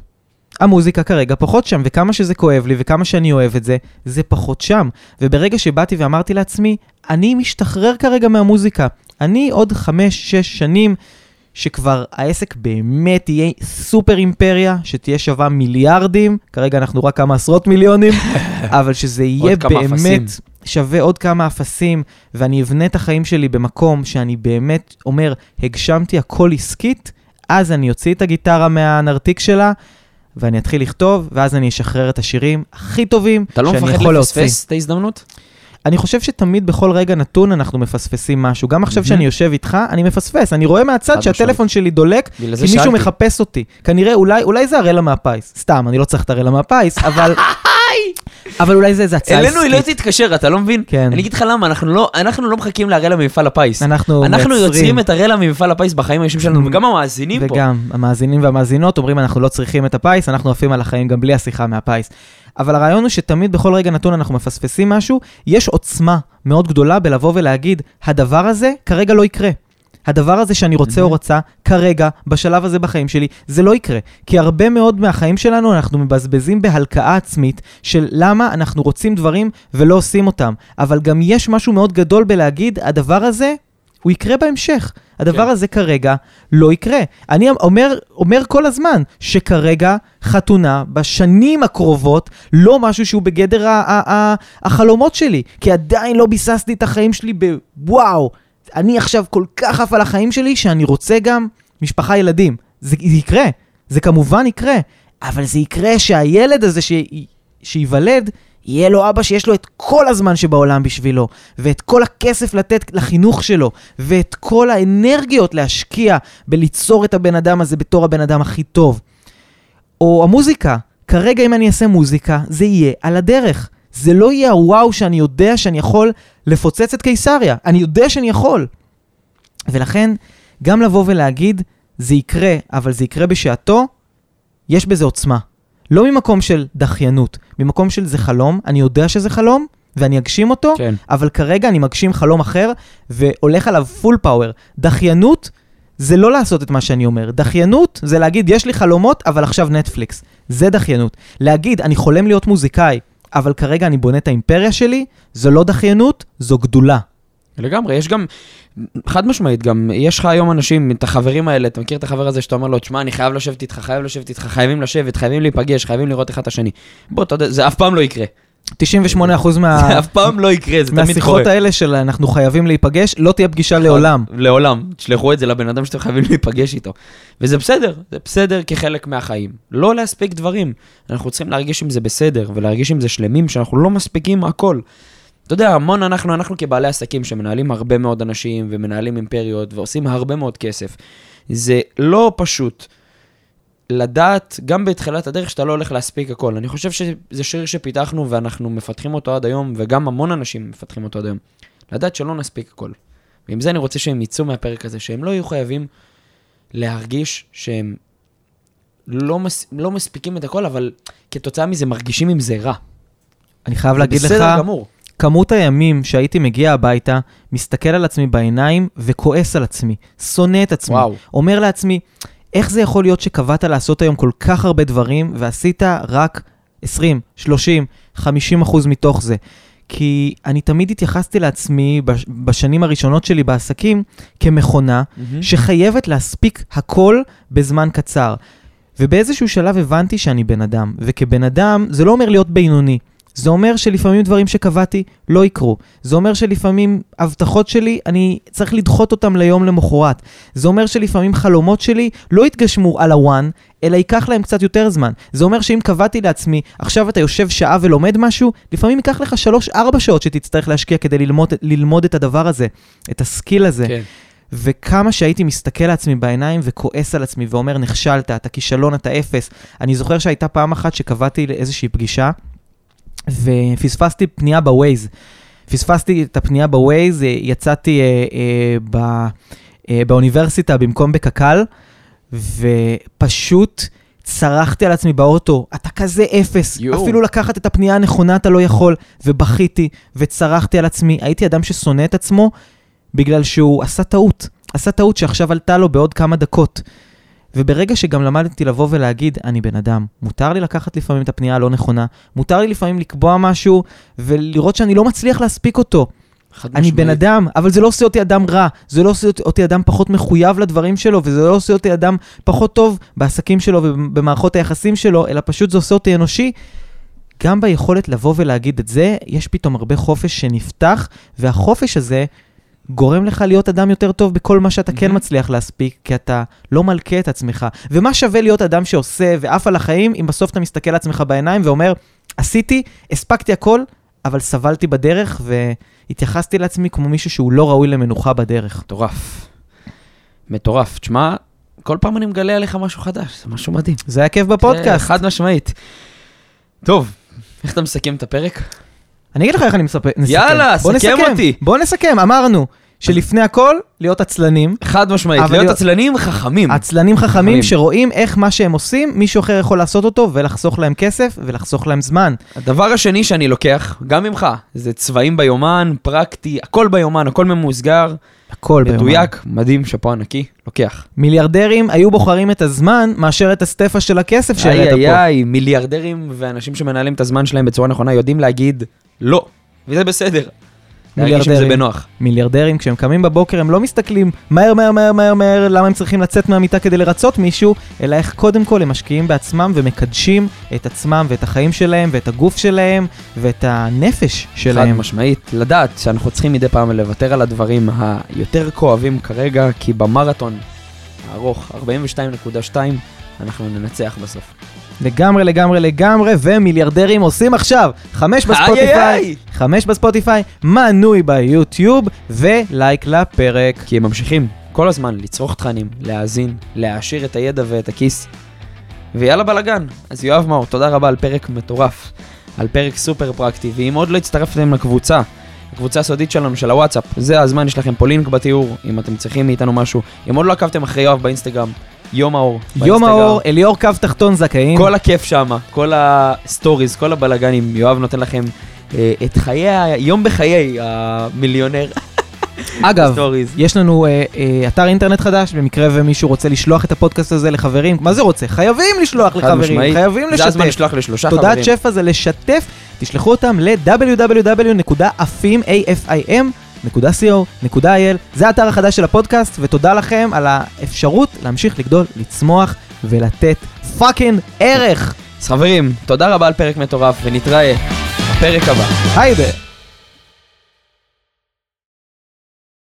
A: המוזיקה כרגע פחות שם, וכמה שזה כואב לי וכמה שאני אוהב את זה, זה פחות שם. וברגע שבאתי ואמרתי לעצמי, אני משתחרר כרגע מהמוזיקה. אני עוד חמש, שש שנים, שכבר העסק באמת יהיה סופר אימפריה, שתהיה שווה מיליארדים, כרגע אנחנו רק כמה עשרות מיליונים, *laughs* אבל שזה יהיה באמת
B: אפסים.
A: שווה עוד כמה אפסים, ואני אבנה את החיים שלי במקום שאני באמת אומר, הגשמתי הכל עסקית, אז אני אוציא את הגיטרה מהנרתיק שלה, ואני אתחיל לכתוב, ואז אני אשחרר את השירים הכי טובים
B: אתה לא
A: שאני
B: מפחד
A: יכול להוציא.
B: לפספס את ההזדמנות?
A: אני חושב שתמיד בכל רגע נתון אנחנו מפספסים משהו. גם עכשיו. שאני יושב איתך, אני מפספס. אני רואה מהצד שהטלפון שלי דולק, כי מישהו. מחפש אותי. כנראה, אולי, אולי זה הראלה מהפיס. סתם, אני לא צריך את הראלה מהפיס, *laughs* אבל... אבל אולי זה איזה הצעה
B: אלינו היא לא
A: עסקית.
B: תתקשר, אתה לא מבין?
A: כן.
B: אני אגיד לך למה, אנחנו לא- אנחנו לא מחכים להראלה ממפעל הפיס.
A: אנחנו
B: אנחנו
A: מייצרים.
B: יוצרים את הראלה ממפעל הפיס בחיים האישיים שלנו, וגם המאזינים פה.
A: וגם המאזינים והמאזינות אומרים, אנחנו לא צריכים את הפיס, אנחנו עפים על החיים גם בלי השיחה מהפיס. אבל הרעיון הוא שתמיד בכל רגע נתון אנחנו מפספסים משהו, יש עוצמה מאוד גדולה בלבוא ולהגיד, הדבר הזה כרגע לא יקרה. הדבר הזה שאני רוצה או רוצה, כרגע, בשלב הזה בחיים שלי, זה לא יקרה. כי הרבה מאוד מהחיים שלנו אנחנו מבזבזים בהלקאה עצמית של למה אנחנו רוצים דברים ולא עושים אותם. אבל גם יש משהו מאוד גדול בלהגיד, הדבר הזה, הוא יקרה בהמשך. הדבר
B: כן.
A: הזה כרגע לא יקרה. אני אומר, אומר כל הזמן שכרגע חתונה בשנים הקרובות לא משהו שהוא בגדר ה- ה- ה- החלומות שלי, כי עדיין לא ביססתי את החיים שלי בוואו. אני עכשיו כל כך עף על החיים שלי שאני רוצה גם משפחה ילדים. זה, זה יקרה, זה כמובן יקרה, אבל זה יקרה שהילד הזה ש... שייוולד, יהיה לו אבא שיש לו את כל הזמן שבעולם בשבילו, ואת כל הכסף לתת לחינוך שלו, ואת כל האנרגיות להשקיע בליצור את הבן אדם הזה בתור הבן אדם הכי טוב. או המוזיקה, כרגע אם אני אעשה מוזיקה, זה יהיה על הדרך. זה לא יהיה הוואו שאני יודע שאני יכול לפוצץ את קיסריה. אני יודע שאני יכול. ולכן, גם לבוא ולהגיד, זה יקרה, אבל זה יקרה בשעתו, יש בזה עוצמה. לא ממקום של דחיינות, ממקום של זה חלום, אני יודע שזה חלום, ואני אגשים אותו,
B: כן.
A: אבל כרגע אני מגשים חלום אחר, והולך עליו פול פאוור. דחיינות זה לא לעשות את מה שאני אומר. דחיינות זה להגיד, יש לי חלומות, אבל עכשיו נטפליקס. זה דחיינות. להגיד, אני חולם להיות מוזיקאי, אבל כרגע אני בונה את האימפריה שלי, זו לא דחיינות, זו גדולה.
B: לגמרי, יש גם, חד משמעית, גם יש לך היום אנשים, את החברים האלה, אתה מכיר את החבר הזה שאתה אומר לו, תשמע, אני חייב לשבת איתך, חייב לשבת איתך, חייבים לשבת, חייבים להיפגש, חייבים לראות אחד את השני. בוא, אתה יודע, זה אף פעם לא יקרה.
A: 98% מה...
B: זה אף פעם לא יקרה, זה תמיד קורה.
A: מהשיחות האלה של אנחנו חייבים להיפגש, לא תהיה פגישה לעולם.
B: לעולם. תשלחו את זה לבן אדם שאתם חייבים להיפגש איתו. וזה בסדר, זה בסדר כחלק מהחיים. לא להספיק דברים. אנחנו צריכים להרגיש עם זה בסדר, ולהרגיש עם זה שלמים, שאנחנו לא מספיקים הכל. אתה יודע, המון אנחנו, אנחנו כבעלי עסקים שמנהלים הרבה מאוד אנשים, ומנהלים אימפריות, ועושים הרבה מאוד כסף. זה לא פשוט. לדעת, גם בתחילת הדרך, שאתה לא הולך להספיק הכל. אני חושב שזה שריר שפיתחנו ואנחנו מפתחים אותו עד היום, וגם המון אנשים מפתחים אותו עד היום. לדעת שלא נספיק הכל. ועם זה אני רוצה שהם יצאו מהפרק הזה, שהם לא יהיו חייבים להרגיש שהם לא, מס, לא מספיקים את הכל, אבל כתוצאה מזה מרגישים עם זה רע.
A: אני חייב להגיד לך,
B: בסדר גמור.
A: כמות הימים שהייתי מגיע הביתה, מסתכל על עצמי בעיניים וכועס על עצמי, שונא את עצמי.
B: וואו.
A: אומר לעצמי, איך זה יכול להיות שקבעת לעשות היום כל כך הרבה דברים, ועשית רק 20, 30, 50 אחוז מתוך זה? כי אני תמיד התייחסתי לעצמי בש- בשנים הראשונות שלי בעסקים כמכונה
B: מהמם.
A: שחייבת להספיק הכל בזמן קצר. ובאיזשהו שלב הבנתי שאני בן אדם, וכבן אדם זה לא אומר להיות בינוני. זה אומר שלפעמים דברים שקבעתי לא יקרו. זה אומר שלפעמים הבטחות שלי, אני צריך לדחות אותם ליום למחרת. זה אומר שלפעמים חלומות שלי לא יתגשמו על הוואן, אלא ייקח להם קצת יותר זמן. זה אומר שאם קבעתי לעצמי, עכשיו אתה יושב שעה ולומד משהו, לפעמים ייקח לך 3-4 שעות שתצטרך להשקיע כדי ללמוד, ללמוד את הדבר הזה, את הסקיל הזה.
B: כן.
A: וכמה שהייתי מסתכל לעצמי בעיניים וכועס על עצמי ואומר, נכשלת, אתה כישלון, אתה אפס. אני זוכר שהייתה פעם אחת שקבעתי לאיזושהי פגישה, ופספסתי פנייה בווייז. פספסתי את הפנייה בווייז, אה, יצאתי אה, אה, ב, אה, באוניברסיטה במקום בקק"ל, ופשוט צרחתי על עצמי באוטו, אתה כזה אפס,
B: יואו.
A: אפילו לקחת את הפנייה הנכונה אתה לא יכול, ובכיתי, וצרחתי על עצמי. הייתי אדם ששונא את עצמו בגלל שהוא עשה טעות. עשה טעות שעכשיו עלתה לו בעוד כמה דקות. וברגע שגם למדתי לבוא ולהגיד, אני בן אדם, מותר לי לקחת לפעמים את הפנייה הלא נכונה, מותר לי לפעמים לקבוע משהו ולראות שאני לא מצליח להספיק אותו. אני בן
B: משמעית.
A: אדם, אבל זה לא עושה אותי אדם רע, זה לא עושה אותי אדם פחות מחויב לדברים שלו, וזה לא עושה אותי אדם פחות טוב בעסקים שלו ובמערכות היחסים שלו, אלא פשוט זה עושה אותי אנושי. גם ביכולת לבוא ולהגיד את זה, יש פתאום הרבה חופש שנפתח, והחופש הזה גורם לך להיות אדם יותר טוב בכל מה שאתה כן
B: מהמם.
A: מצליח להספיק, כי אתה לא מלכה את עצמך. ומה שווה להיות אדם שעושה ועף על החיים, אם בסוף אתה מסתכל לעצמך בעיניים ואומר, עשיתי, הספקתי הכל, אבל סבלתי בדרך והתייחסתי לעצמי כמו מישהו שהוא לא ראוי למנוחה בדרך.
B: מטורף. מטורף. תשמע, כל פעם אני מגלה עליך משהו חדש, זה משהו מדהים.
A: זה היה כיף
B: כן,
A: בפודקאסט.
B: חד משמעית. טוב, איך אתה מסכם את הפרק?
A: אני אגיד לך איך אני מספר, נסכם.
B: יאללה,
A: בוא
B: סכם
A: נסכם.
B: אותי.
A: בוא נסכם, אמרנו שלפני הכל, להיות עצלנים.
B: חד משמעית, להיות עצלנים חכמים.
A: עצלנים חכמים
B: חכמים.
A: שרואים איך מה שהם עושים, מישהו אחר יכול לעשות אותו ולחסוך להם כסף ולחסוך להם זמן.
B: הדבר השני שאני לוקח, גם ממך, זה צבעים ביומן, פרקטי, הכל ביומן, הכל ממוסגר,
A: הכל ביומן.
B: מדויק, מדהים, שאפו ענקי, לוקח.
A: מיליארדרים היו בוחרים את הזמן מאשר את הסטפה של הכסף שהראית
B: איי איי
A: פה.
B: איי, מיליארדרים ואנשים שמנהלים את הזמן שלהם בצורה נכונה יודעים להגיד לא, וזה בסדר.
A: מיליארדרים.
B: בנוח.
A: מיליארדרים, כשהם קמים בבוקר, הם לא מסתכלים מהר, מהר, מהר, מהר, מהר, למה הם צריכים לצאת מהמיטה כדי לרצות מישהו, אלא איך קודם כל הם משקיעים בעצמם ומקדשים את עצמם ואת החיים שלהם ואת הגוף שלהם ואת הנפש
B: חד
A: שלהם.
B: משמעית, לדעת שאנחנו צריכים מדי פעם לוותר על הדברים היותר כואבים כרגע, כי במרתון הארוך, 42.2, אנחנו ננצח בסוף.
A: לגמרי, לגמרי, לגמרי, ומיליארדרים עושים עכשיו חמש בספוטיפיי. חמש בספוטיפיי, מנוי ביוטיוב ולייק לפרק.
B: כי הם ממשיכים כל הזמן לצרוך תכנים, להאזין, להעשיר את הידע ואת הכיס. ויאללה בלאגן. אז יואב מאור, תודה רבה על פרק מטורף. על פרק סופר פרקטי, ואם עוד לא הצטרפתם לקבוצה, הקבוצה הסודית שלנו של הוואטסאפ, זה הזמן, יש לכם פה לינק בתיאור, אם אתם צריכים מאיתנו משהו. אם עוד לא עקבתם אחרי יואב באינסטגרם, יום האור.
A: יום האור, אליאור קו תחתון זכאים.
B: כל הכיף שם, כל הסטוריז, כל הבלאגנים, יואב נותן לכם אה, את חיי, יום בחיי המיליונר. *laughs*
A: אגב. יש לנו אה, אה, אתר אינטרנט חדש, במקרה ומישהו רוצה לשלוח את הפודקאסט הזה לחברים. מה זה רוצה? חייבים לשלוח לחברים,
B: משמעית.
A: חייבים
B: זה הזמן
A: לשתף.
B: לשלוח לשלושה חברים.
A: תודעת שפע זה לשתף, תשלחו אותם ל-www.afim.co.il, זה האתר החדש של הפודקאסט, ותודה לכם על האפשרות להמשיך לגדול, לצמוח ולתת fucking ערך.
B: אז חברים, תודה רבה על פרק מטורף, ונתראה בפרק הבא.
A: היידה.